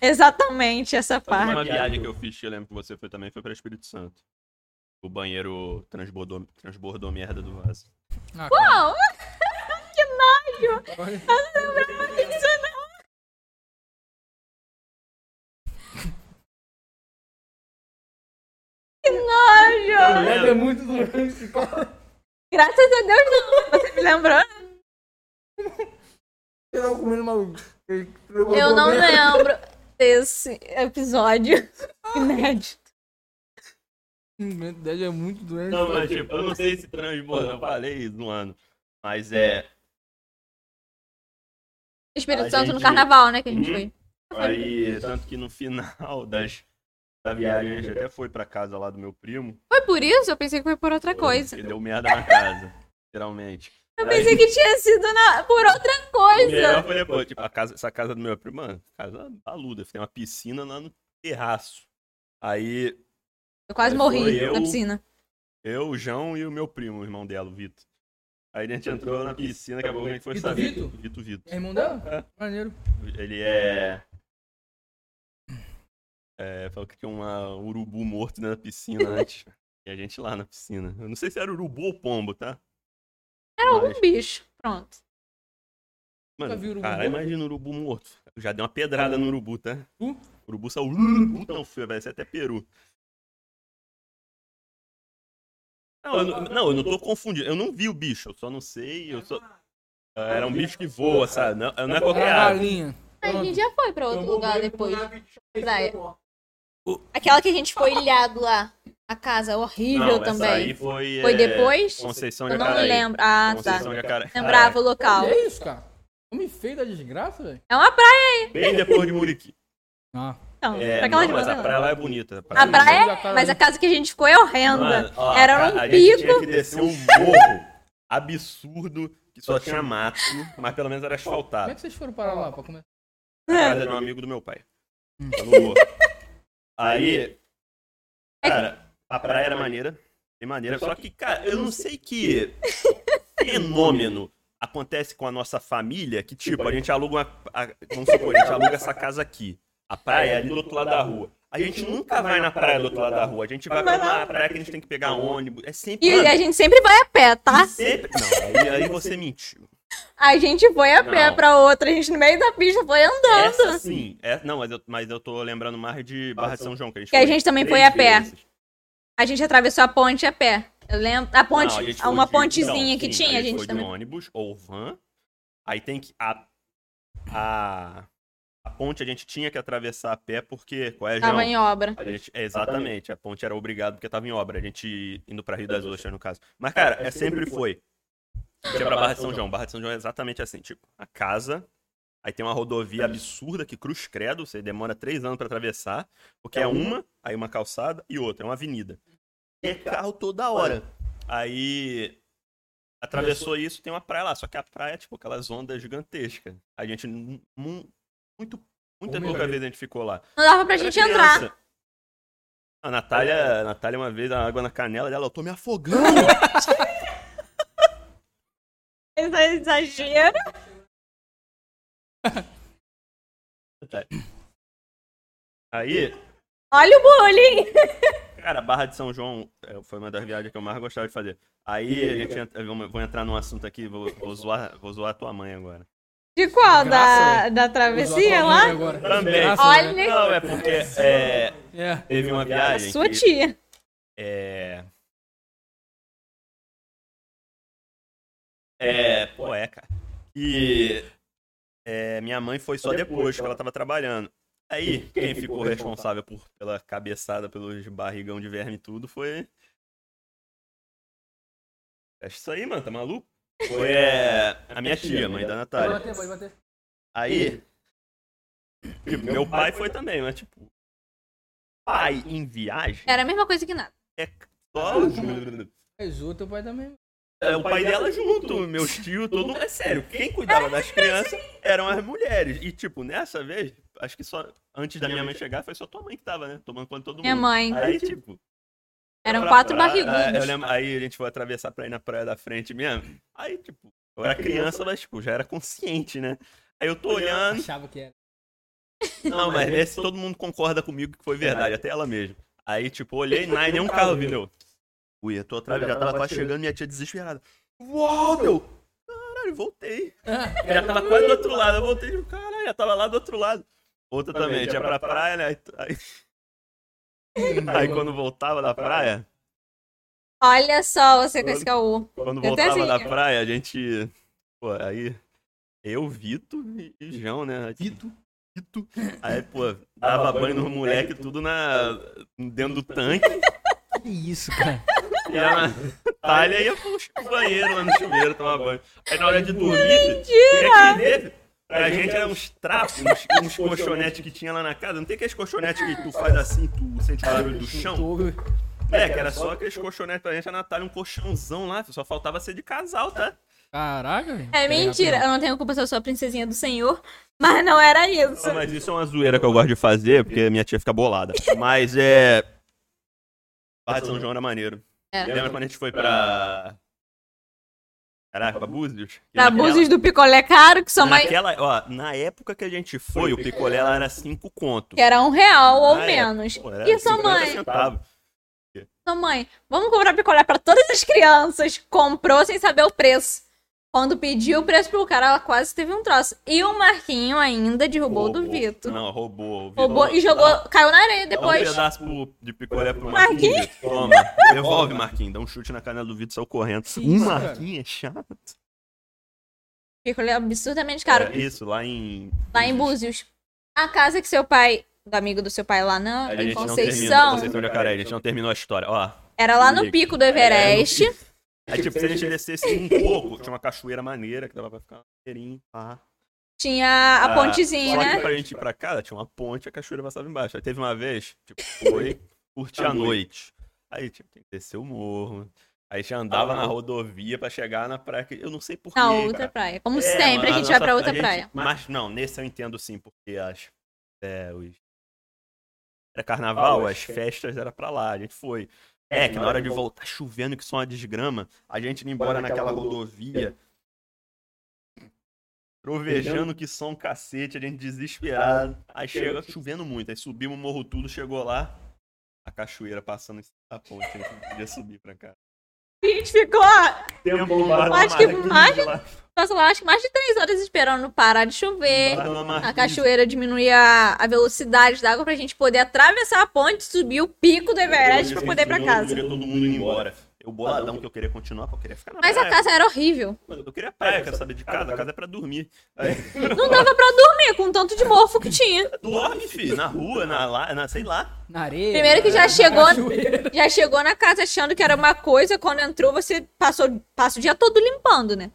Exatamente essa Sabe Uma parte. viagem que eu fiz, que eu lembro que você foi também, foi para Espírito Santo. O banheiro transbordou, transbordou merda do vaso. Ah, cara. Não, Olha, não lembrava disso, não. Que nojo! É muito doente. Graças a Deus não. Você me lembrou? Eu tava comendo maluco. Eu não lembro desse episódio inédito. O Ed é muito doente. Não, mas tipo, eu não sei se transbordou, eu falei isso no ano. Mas é. Espírito A Santo no gente- carnaval, né? Que a gente Uhum. foi. Aí, tanto que no final das, da viagem a gente até foi pra casa lá do meu primo. Foi por isso? Eu pensei que foi por outra coisa. E deu merda na casa, literalmente. Eu pensei que tinha sido na- por outra coisa. foi depois, tipo, a casa, essa casa do meu primo, mano, casa baluda, tem uma piscina lá no terraço. Aí Eu quase Aí morri foi eu. na piscina. eu, o João e o meu primo, o irmão dela, o Vitor. Aí a gente entrou na piscina, daqui a pouco a gente foi saber. Vitor? Vitor Vitor. É irmão dela? É. Maneiro. Ele é. É, falou que tinha uma urubu morto da piscina antes. E a gente lá na piscina. Eu não sei se era urubu ou pombo, tá? Era Mas, algum bicho. Pronto. Mano, vi urubu cara, morto? imagina o urubu morto. Eu já dei uma pedrada no urubu, tá? Uh? Urubu saiu uh, tão feio, vai ser até peru. Não eu, não, eu não tô confundindo. Eu não vi o bicho, eu só não sei. Eu só... Era um bicho que voa, sabe? Não, não é qualquer ave. A gente já foi pra outro lugar depois. Praia. Aquela que a gente foi ilhado lá. A casa horrível Não, essa também. aí foi. Foi é, depois? Conceição de Eu não Acaraí. lembro. Ah, tá. Conceição de Acaraí. Lembrava o local. É isso, cara. Homem feio da desgraça, velho. É uma praia, Bem depois de Muriqui. Ah. então. É, pra aquela não, mas a não. praia lá é bonita. A Praia praia, de mas a casa que a gente ficou é horrenda. Mano, ó, Era a- um a gente tinha pico. que descer um morro absurdo que só tinha mato, mas pelo menos era Como é asfaltado. que vocês foram parar lá pra comer? A casa de um amigo do meu pai. Tá no morro. Aí, cara, a praia era maneira, bem maneira, só que, cara, eu não sei que fenômeno acontece com a nossa família que, tipo, a gente aluga uma. a- vamos supor, a gente aluga essa casa aqui. A praia é ali do outro lado da rua. A gente nunca vai na praia do outro lado da rua. A gente vai pra uma praia que a gente tem que pegar ônibus. É sempre. E Mano, a gente sempre vai a pé, tá? sempre... Não, aí, aí você mentiu. A gente foi a pé Não. pra outra. A gente no meio da pista foi andando. Essa sim. É, não, mas eu, mas eu tô lembrando mais de Barra de São João. Que a gente, Que a gente também foi a pé. vezes. A gente atravessou a ponte a pé. Eu lembro. A ponte, Não, a gente uma de- pontezinha não, que sim, tinha, a gente foi também. de ônibus ou van. Aí tem que. A, a, a ponte a gente tinha que atravessar a pé porque. Qual é, João? Tava em obra. A gente, é, exatamente, a ponte era obrigado porque tava em obra. A gente indo pra Rio das Ostras, no caso. Mas, cara, é sempre foi. A gente ia pra Barra de São João. Barra de São João é exatamente assim, tipo, a casa. Aí tem uma rodovia absurda que cruz credo, você demora três anos pra atravessar, porque é uma, aí uma calçada e outra, é uma avenida. E é carro toda hora. Aí atravessou isso, tem uma praia lá, só que a praia é tipo aquelas ondas gigantescas. A gente muito muita pouca é? vez a gente ficou lá. Não dava pra Era gente entrar. criança. A Natália, a Natália, uma vez, a água na canela dela, eu tô me afogando. É exagero. Aí, Olha o bullying. cara, Barra de São João é, foi uma das viagens que eu mais gostava de fazer. Aí, a gente entra, vou entrar num assunto aqui, vou, vou, zoar, vou zoar a tua mãe agora. De qual? Da, Graça, da travessia a lá? Agora. Também. Graça, Olha. né? Não, é porque é, É. teve uma A viagem sua que, tia. é... É, pô, é, cara. E é, minha mãe foi só depois que ela tava trabalhando. Aí, quem ficou responsável por, pela cabeçada, pelos barrigão de verme e tudo foi. É isso aí, mano, tá maluco? Foi é, a minha tia, mãe da Pode Natália. bater, pode bater. Aí, tipo, meu pai foi também, mas tipo, pai em viagem Era a mesma coisa que nada. é só É, zoa teu pai também. É, o pai dela junto, meus tios, todo mundo. É sério, quem cuidava das crianças eram as mulheres. E, tipo, nessa vez, acho que só antes da minha mãe chegar, foi só tua mãe que tava, né? Tomando conta de todo mundo. Minha mãe. Aí, tipo. Eram pra quatro praia, barrigudos. é, eu lembro- aí a gente foi atravessar pra ir na praia da frente mesmo. Aí, tipo, eu era criança, mas, tipo, já era consciente, né? Aí eu tô olhando. Achava que era. Não, mas vê se todo mundo concorda comigo que foi verdade, até ela mesma. Aí, tipo, olhei, não, nenhum carro vindo. Eu, Fui, eu tô atrás, já tava quase chegando, minha tia desesperada. Uau, meu! Caralho, voltei. Já tava quase do outro lado, eu voltei, caralho, já tava lá do outro lado. Outra também, tinha pra praia, né? Aí, aí quando voltava da praia, Olha só você com esse caô. quando voltava assim, da praia, a gente. Pô, aí. Eu, Vito e e João, né? Vito. Vito. Aí, pô, dava banho nos moleque tudo na. dentro do tanque. Que isso, cara? E a Natália ia pro banheiro lá no chuveiro tomar banho. Aí na hora de dormir, ver. Pra gente era uns trapos, uns, uns colchonetes que tinha lá na casa. Não tem aqueles colchonetes que tu faz assim, tu sente o barulho do chão? É, que era só aqueles colchonetes pra gente. A Natália, um colchãozão lá, só faltava ser de casal, tá? Caraca, velho. É mentira, eu não tenho culpa se eu sou a princesinha do senhor, mas não era isso. Não, mas isso é uma zoeira que eu gosto de fazer, porque minha tia fica bolada. Mas é. Barra de São João era maneiro. É. Lembra quando a gente foi pra. Caraca, pra Búzios? Pra naquela- abusos do picolé caro, que sua mãe. Naquela, ó, na época que a gente foi, o picolé lá era 5 conto. Que era um real ou Na menos. época, era E sua 50 mãe? centavos. Sua mãe, vamos comprar picolé pra todas as crianças. Comprou sem saber o preço. Quando pediu o preço pro cara, ela quase teve um troço. E o Marquinho ainda derrubou o do Roubou. Vito. Não, roubou. Roubou e jogou, caiu na areia Dá um depois. pedaço pro- de picolé pro? Marquinhos. Vitor. Toma. Devolve, Marquinhos. Dá um chute na canela do Vitor saiu correndo. Que Um isso, cara? É chato. Picolé absurdamente caro. É, isso, lá em. Lá em Búzios. A casa que seu pai, do amigo do seu pai lá na, A em gente não terminou. Conceição, Conceição de Jacaré, a gente não terminou a história. Ó. era lá no pico do Everest. É tipo, se a gente descesse um pouco, tinha uma cachoeira maneira que dava pra ficar maneirinho. pá. Tinha a Ah, pontezinha, Só que né? pra gente ir pra casa, tinha uma ponte e a cachoeira passava embaixo. Aí teve uma vez, tipo, foi curtir a noite. Aí, tipo, tem que descer o morro. Aí já andava na rodovia pra chegar na praia. que Eu não sei porquê. Na outra praia. Como sempre, a gente vai pra outra praia. Mas não, nesse eu entendo sim, porque as. É, os. Era carnaval, as festas era pra lá, a gente foi. É, que na hora de voltar chovendo, que só uma desgrama, a gente indo embora naquela rodovia. Trovejando que som cacete, a gente desesperado. Aí chega chovendo muito, aí subimos o morro tudo, chegou lá, a cachoeira passando em cima da ponte, a gente não podia subir pra cá. A gente ficou, Tempo Acho que mais- passou lá, acho que mais de três horas esperando parar de chover. A cachoeira diminuir a, a velocidade da água pra gente poder atravessar a ponte, subir o pico do Everest pra poder ir pra casa. todo mundo indo embora. Eu boladão que eu queria continuar, porque eu queria ficar na Mas a praia. casa era horrível. Mano, Eu queria praia, quero saber de casa. A casa é pra dormir. Aí, Não dava pra dormir com o tanto de mofo que tinha. dorme, filho, na rua, na, lá, na, sei lá. Na areia. Primeiro que já na chegou-. Já chegou na casa achando que era uma coisa, quando entrou você passou passa o dia todo limpando, né?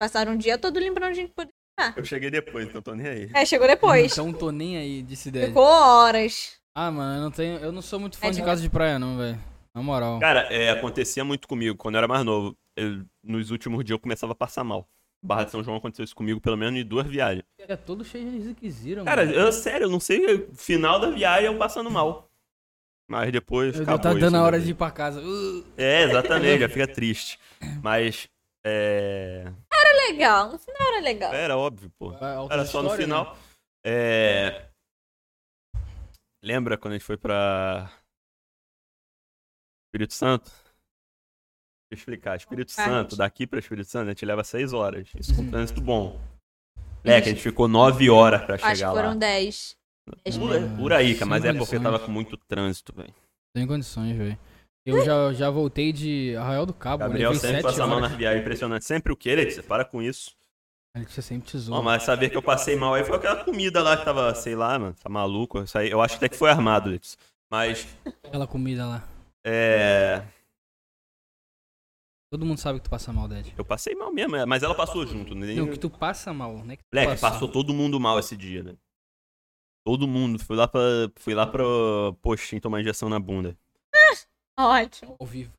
Passaram o dia todo limpando a gente poder. Eu cheguei depois, então tô nem aí. É, chegou depois. Então tô nem aí, disse dele. Ficou horas. Ah, mano, eu não tenho. Eu não sou muito fã É de de- casa de praia, não, velho. Na moral. Cara, é, acontecia muito comigo quando eu era mais novo. Eu- nos últimos dias eu começava a passar mal. Barra de São João aconteceu isso comigo pelo menos em duas viagens. É todo cheio de ziquezira, Cara, mano. eu, sério, eu não sei, final da viagem eu passando mal. Mas depois Eu acabou tá dando a né, hora de ir pra casa. Uh, É, exatamente, já fica triste. Mas, é... Legal, no final era legal. Era óbvio, pô. é Era só no história, final. né? É... Lembra quando a gente foi pra Espírito Santo? Deixa eu explicar. Espírito Ah, Santo, gente. daqui pra Espírito Santo, a gente leva seis horas. Isso com Uhum. trânsito bom. É, que a gente ficou nove horas pra Acho que chegar foram lá. 10. dez Por, por aí, cara, mas Sem é porque tava com muito trânsito, velho. Tem condições, velho. Eu já, já voltei de Arraial do Cabo, Gabriel sempre passa a mão na viagem, impressionante. Sempre o quê, Letícia? Para com isso. A Letícia sempre Ó, tesouro. mas saber que eu passei mal aí foi aquela comida lá que tava, sei lá, mano, tá maluco. Isso aí, eu acho até que foi armado, Letícia. Mas, Aquela comida lá. É... Todo mundo sabe que tu passa mal, Dad. Eu passei mal mesmo, é, mas ela passou junto. né? Não, que tu passa mal, né? Que Moleque, passou todo mundo mal esse dia, né? Todo mundo. Fui lá pra, fui lá pro postinho tomar injeção na bunda. Ótimo. Ao vivo.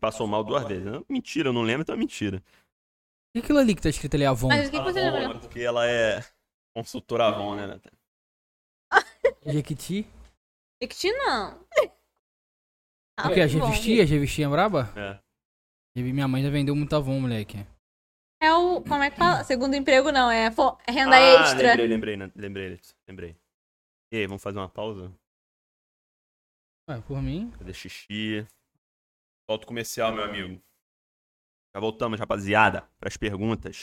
Passou mal duas vezes. Não, mentira, eu não lembro, então é mentira. O que é aquilo ali que tá escrito ali, Avon? Mas o que, que você Avon, é Porque ela é consultora Avon, né, Nathan? Jequiti? Jequiti não. Ah, o que? A bom. Gevesti? A Gevesti é braba? É. Minha mãe já vendeu muito Avon, moleque. É o. Como é que fala? Segundo emprego não, é fo- renda ah, extra. lembrei, lembrei, né? lembrei, lembrei. E aí, vamos fazer uma pausa? Ué, por mim. Fazer xixi. Volta o comercial, meu amigo. Já voltamos, rapaziada, para as perguntas.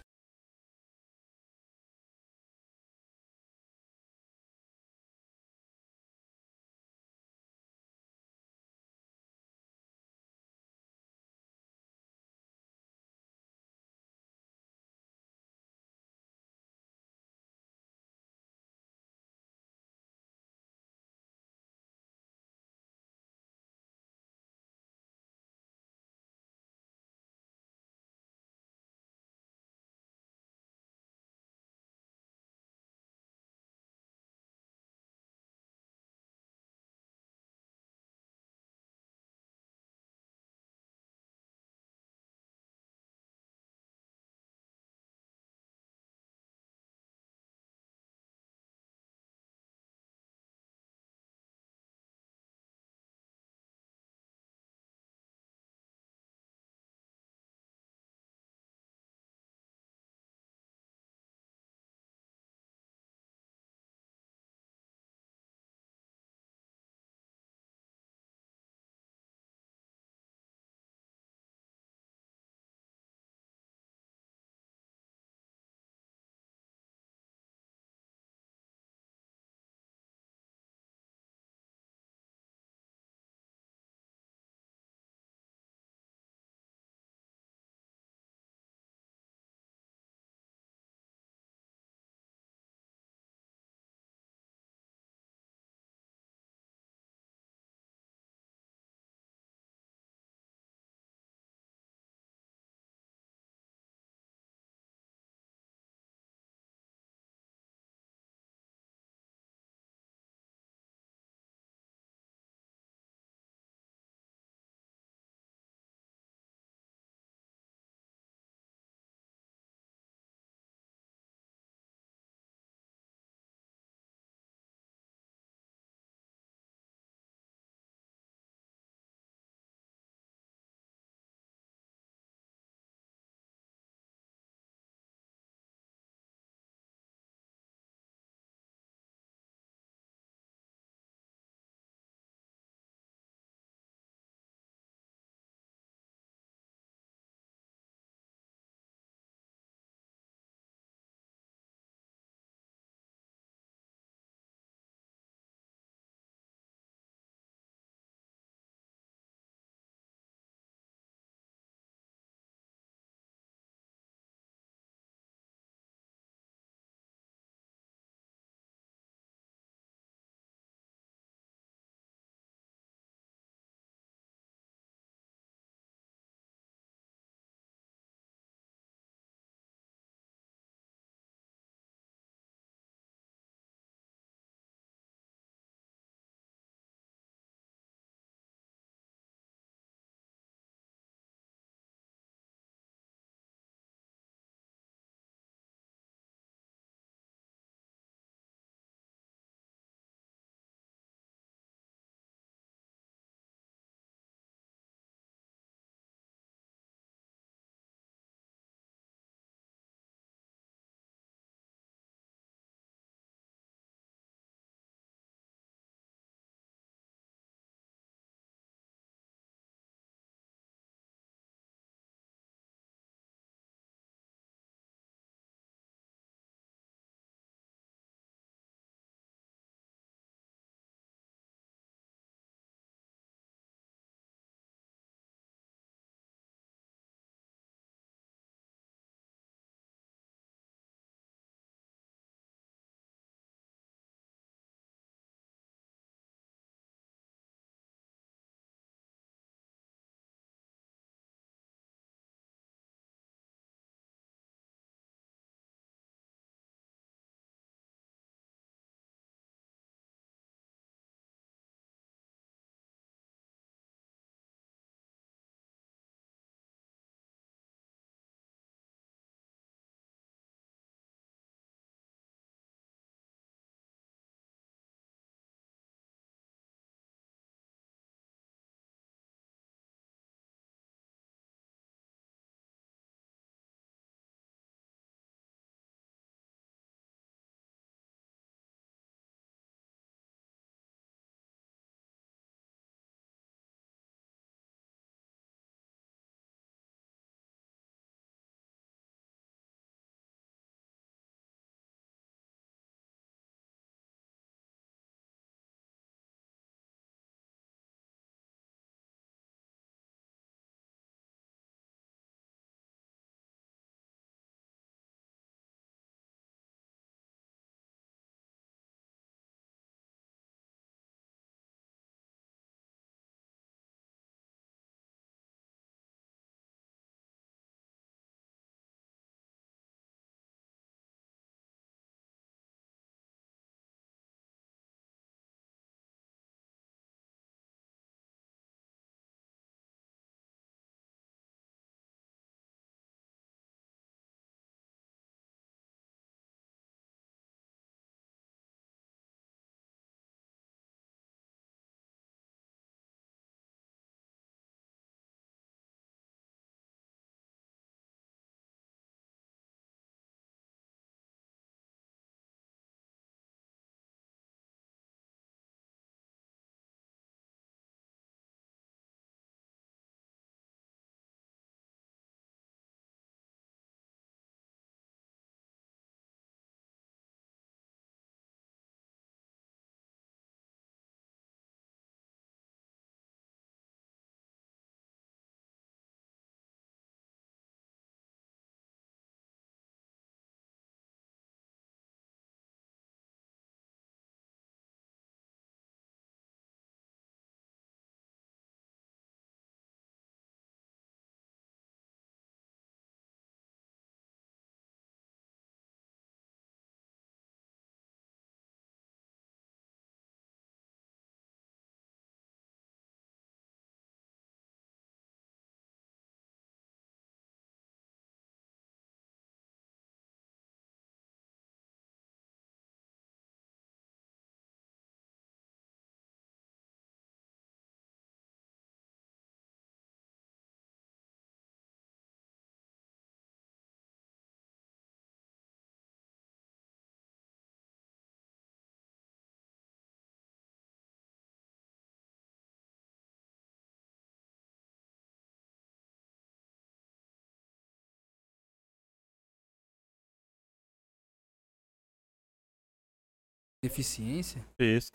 Deficiência? Isso.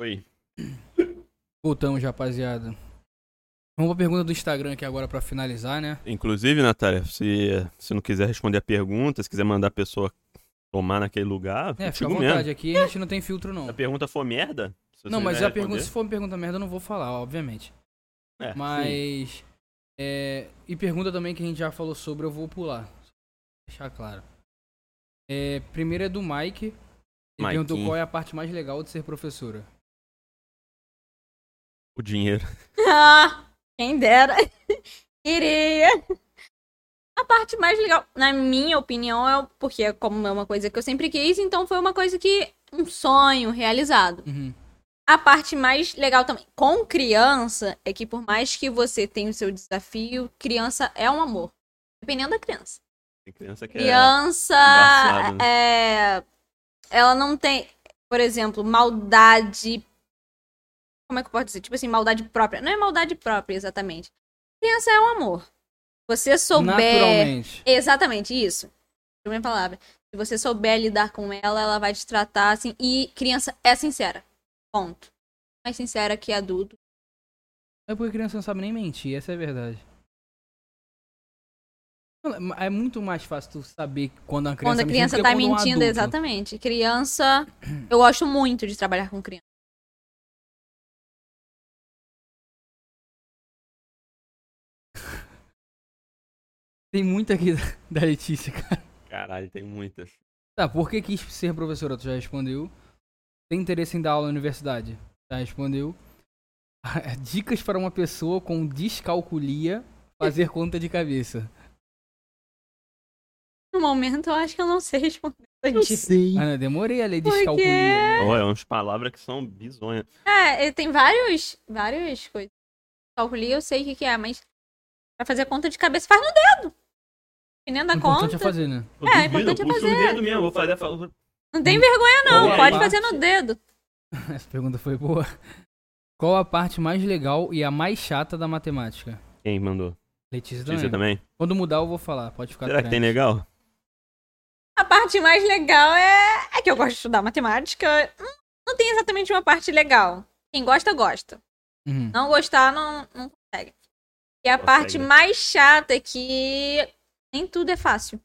Oi. Voltamos, rapaziada. Vamos pra pergunta do Instagram aqui agora pra finalizar, né? Inclusive, Natália, se, se não quiser responder a pergunta, se quiser mandar a pessoa tomar naquele lugar, É, fica à vontade. mesmo. Aqui a gente não tem filtro, não. Se a pergunta for merda, Não, mas a pergunta, se for uma pergunta merda, eu não vou falar, obviamente. É. Mas. é, e pergunta também que a gente já falou sobre, eu vou pular. Deixar claro. É, primeiro é do Mike. Ele perguntou qual é a parte mais legal de ser professora. O dinheiro. Ah, quem dera. Queria. A parte mais legal, na minha opinião, é o- porque como é uma coisa que eu sempre quis, então foi uma coisa que um sonho realizado. Uhum. A parte mais legal também com criança é que por mais que você tenha o seu desafio, criança é um amor. Dependendo da criança. Tem criança que é. Criança né? é ela não tem, por exemplo, maldade como é que eu posso dizer? Tipo assim, maldade própria. Não é maldade própria exatamente. Criança é um amor. Você souber Naturalmente. Exatamente, isso. A minha palavra. Se você souber lidar com ela, ela vai te tratar assim. E criança é sincera. Ponto. Mais sincera que adulto. É porque criança não sabe nem mentir, essa é a verdade. É muito mais fácil tu saber quando a criança quando a tá criança mentindo tá um mentindo, adulto. exatamente. Criança. Eu gosto muito de trabalhar com criança. Tem muito aqui da Letícia, cara. Caralho, tem muitas. Tá, por que quis ser professora? Tu já respondeu. Tem interesse em dar aula na universidade? Já respondeu. Dicas para uma pessoa com descalculia fazer conta de cabeça. No momento, eu acho que eu não sei responder disso. sei. Ana, demorei a ler Por quê? descalculia. Olha, é umas palavras que são bizonhas. É, tem vários. Várias coisas. Calculei, eu sei o que, que é, mas. Pra fazer conta de cabeça, faz no dedo. Dependendo da importante conta. é fazer, né? Eu É, duvido, importante é eu puxo fazer. o dedo mesmo, vou fazer a Não tem vergonha, não. Qual Pode fazer no dedo. Essa pergunta foi boa. Qual a parte mais legal e a mais chata da matemática? Quem mandou? Letícia Você também. também? Quando mudar eu vou falar, pode ficar Será que tem legal? A parte mais legal é, é que eu gosto de estudar matemática. Não, não tem exatamente uma parte legal. Quem gosta, gosta. Uhum. Não gostar, não, não consegue. E a Consegue, parte né? mais chata é que nem tudo é fácil.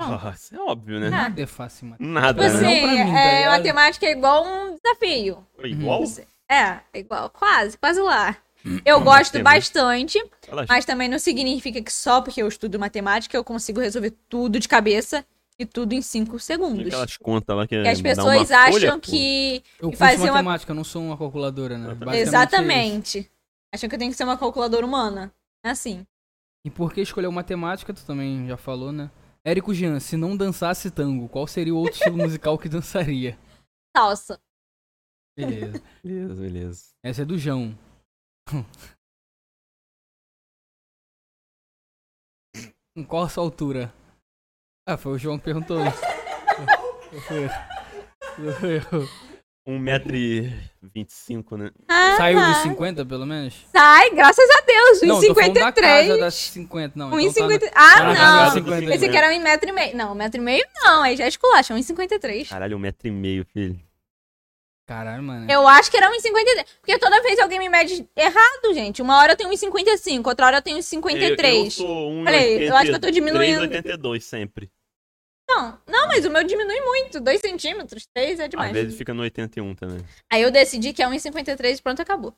Nossa, é óbvio, né? Nada é fácil, mano. Nada, Tipo Não, né? assim, pra mim, tá é, matemática é igual um desafio. Foi Igual? Você- É, é igual, quase, quase lá. Eu gosto Matemática. bastante, mas também não significa que só porque eu estudo matemática eu consigo resolver tudo de cabeça e tudo em cinco segundos. Aquelas contas lá que, E as pessoas folha, acham pô. que. Eu E curso fazer uma- matemática, eu não sou uma calculadora, né? É isso. Exatamente. Acham que eu tenho que ser uma calculadora humana. É assim. E por que escolheu matemática, tu também já falou, né? Érico Jean, se não dançasse tango, qual seria o outro estilo musical que dançaria? Salsa. Beleza. Beleza, beleza. Essa é do João. Com qual a sua altura? Ah, foi o João que perguntou isso. Foi eu. Foi eu. 1,25m, né? Ah, Saiu tá. dos 50, pelo menos? Sai, graças a Deus. Não, tô falando da casa 1,53. das 50, não. então tá 1,50. na- tá na Ah, casa não. 50. Pensei que era 1,5m. Não, 1,5m não. Aí já é esculacha. 1,53. Caralho, 1,5m, filho. Caralho, mano. Eu acho que era 1,53. Porque toda vez alguém me mede errado, gente. Uma hora eu tenho 1,55, outra hora eu tenho 1,53. Eu, eu sou 1,83, Olha aí, eu acho que eu tô diminuindo. 82 sempre. Não, não, mas o meu diminui muito. 2 centímetros, 3 é demais. Às vezes fica no 81 também. Aí eu decidi que é 1,53 e pronto, acabou.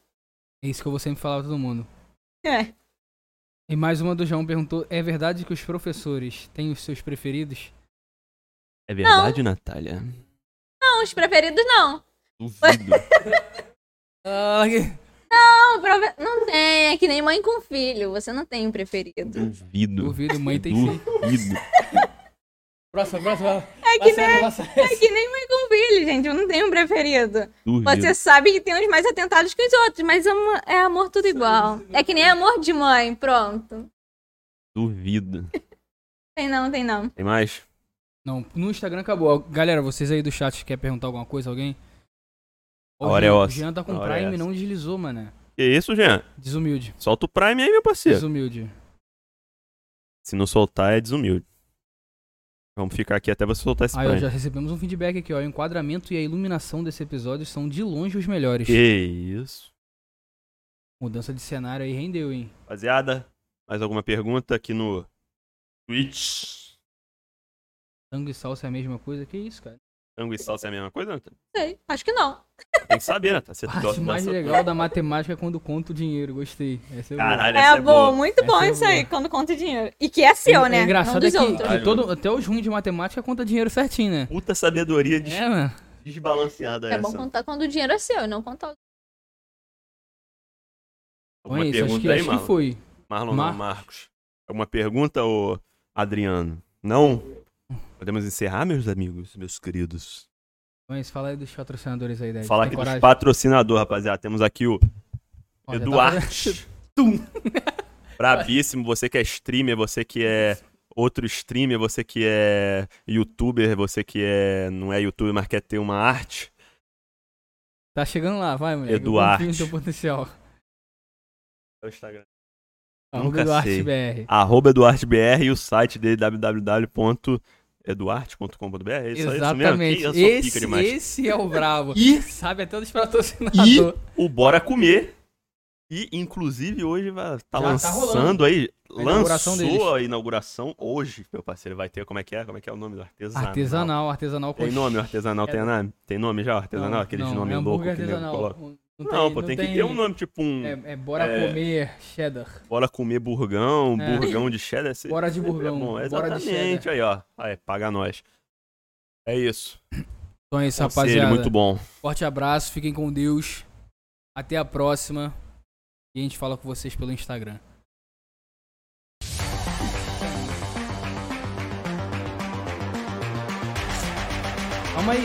É isso que eu vou sempre falar pra todo mundo. É. E mais uma do João perguntou: é verdade que os professores têm os seus preferidos? É verdade, Natália? Não, os preferidos não. Duvido. Ah, Não, profe- não tem. É que nem mãe com filho. Você não tem um preferido. Duvido. Duvido, mãe tem sim. Duvido. Próxima, próxima. É que, nem, é que nem mãe com filho, gente. Eu não tenho um preferido. Duvido. Você sabe que tem uns mais atentados que os outros, mas é amor tudo igual. É que nem amor de mãe, pronto. Duvido. Tem não, tem não. Tem mais? Não, no Instagram acabou. Galera, vocês aí do chat quer perguntar alguma coisa, alguém? O hora é Jean- ossa. O Jean tá com é Prime e essa. não deslizou, mano. Que isso, Jean? Desumilde. Solta o Prime aí, meu parceiro. Desumilde. Se não soltar, é desumilde. Vamos ficar aqui até você soltar esse ó, punch. já recebemos um feedback aqui, ó. O enquadramento e a iluminação desse episódio são de longe os melhores. Que isso. Mudança de cenário aí rendeu, hein? Rapaziada, mais alguma pergunta aqui no Twitch? Tango e salsa é a mesma coisa? Que isso, cara? Tango e salsa é a mesma coisa, Nathan? Sei, acho que não. Tem que saber, Nathan. Você A parte gosta mais legal da matemática é quando conta o dinheiro. Gostei. Essa é boa. Caralho, É, essa é bom, boa. muito bom Essa é isso aí, boa. quando conta dinheiro. E que é seu, É- né? É engraçado não é que, que todo, até os ruins de matemática conta dinheiro certinho, né? Puta sabedoria des- É, mano. desbalanceada É essa. bom contar quando o dinheiro é seu, e não contar o Alguma Bom, isso, acho pergunta que, aí, acho que Marlon? foi. Marlon não, Mar- Marcos. Alguma pergunta, ô Adriano? Não? Podemos encerrar, meus amigos, meus queridos? Mas fala aí dos patrocinadores aí, Dad. Falar Tem aqui coragem? dos patrocinadores, rapaziada. Temos aqui o Ó, tá Eduarte. Brabíssimo. Você que é streamer, você que é outro streamer, você que é youtuber, você que é não é youtuber, mas quer ter uma arte. Tá chegando lá, vai, moleque. Eu no teu potencial. É o Instagram. Arroba Nunca sei. BR. Arroba EduardeBR e o site dele www.eduarte.com.br. É isso, é isso mesmo? Exatamente. Sou pica esse, esse é o bravo. E- Sabe até dos patrocinadores. o Bora Comer. E, inclusive, hoje vai tá Já tá lançando rolando. aí. A lançou deles. a inauguração hoje, meu parceiro. Vai ter, como é que é? Como é que é o nome do artesanal? Artesanal, artesanal Tem nome o artesanal? Tem, nome? tem nome já? Artesanal? Não, Aqueles não, nomes é loucos que nego coloca. Não, Não, pô, tem, que ter um nome tipo um. É, é bora É. comer cheddar. Bora comer burgão, É. burgão de cheddar. esse- Bora de sempre burgão, É bom. bora de Exatamente, aí ó. Aí, paga nós. É isso. Então é isso, Conselho rapaziada. muito bom. Forte abraço, fiquem com Deus. Até a próxima. E a gente fala com vocês pelo Instagram. Calma aí.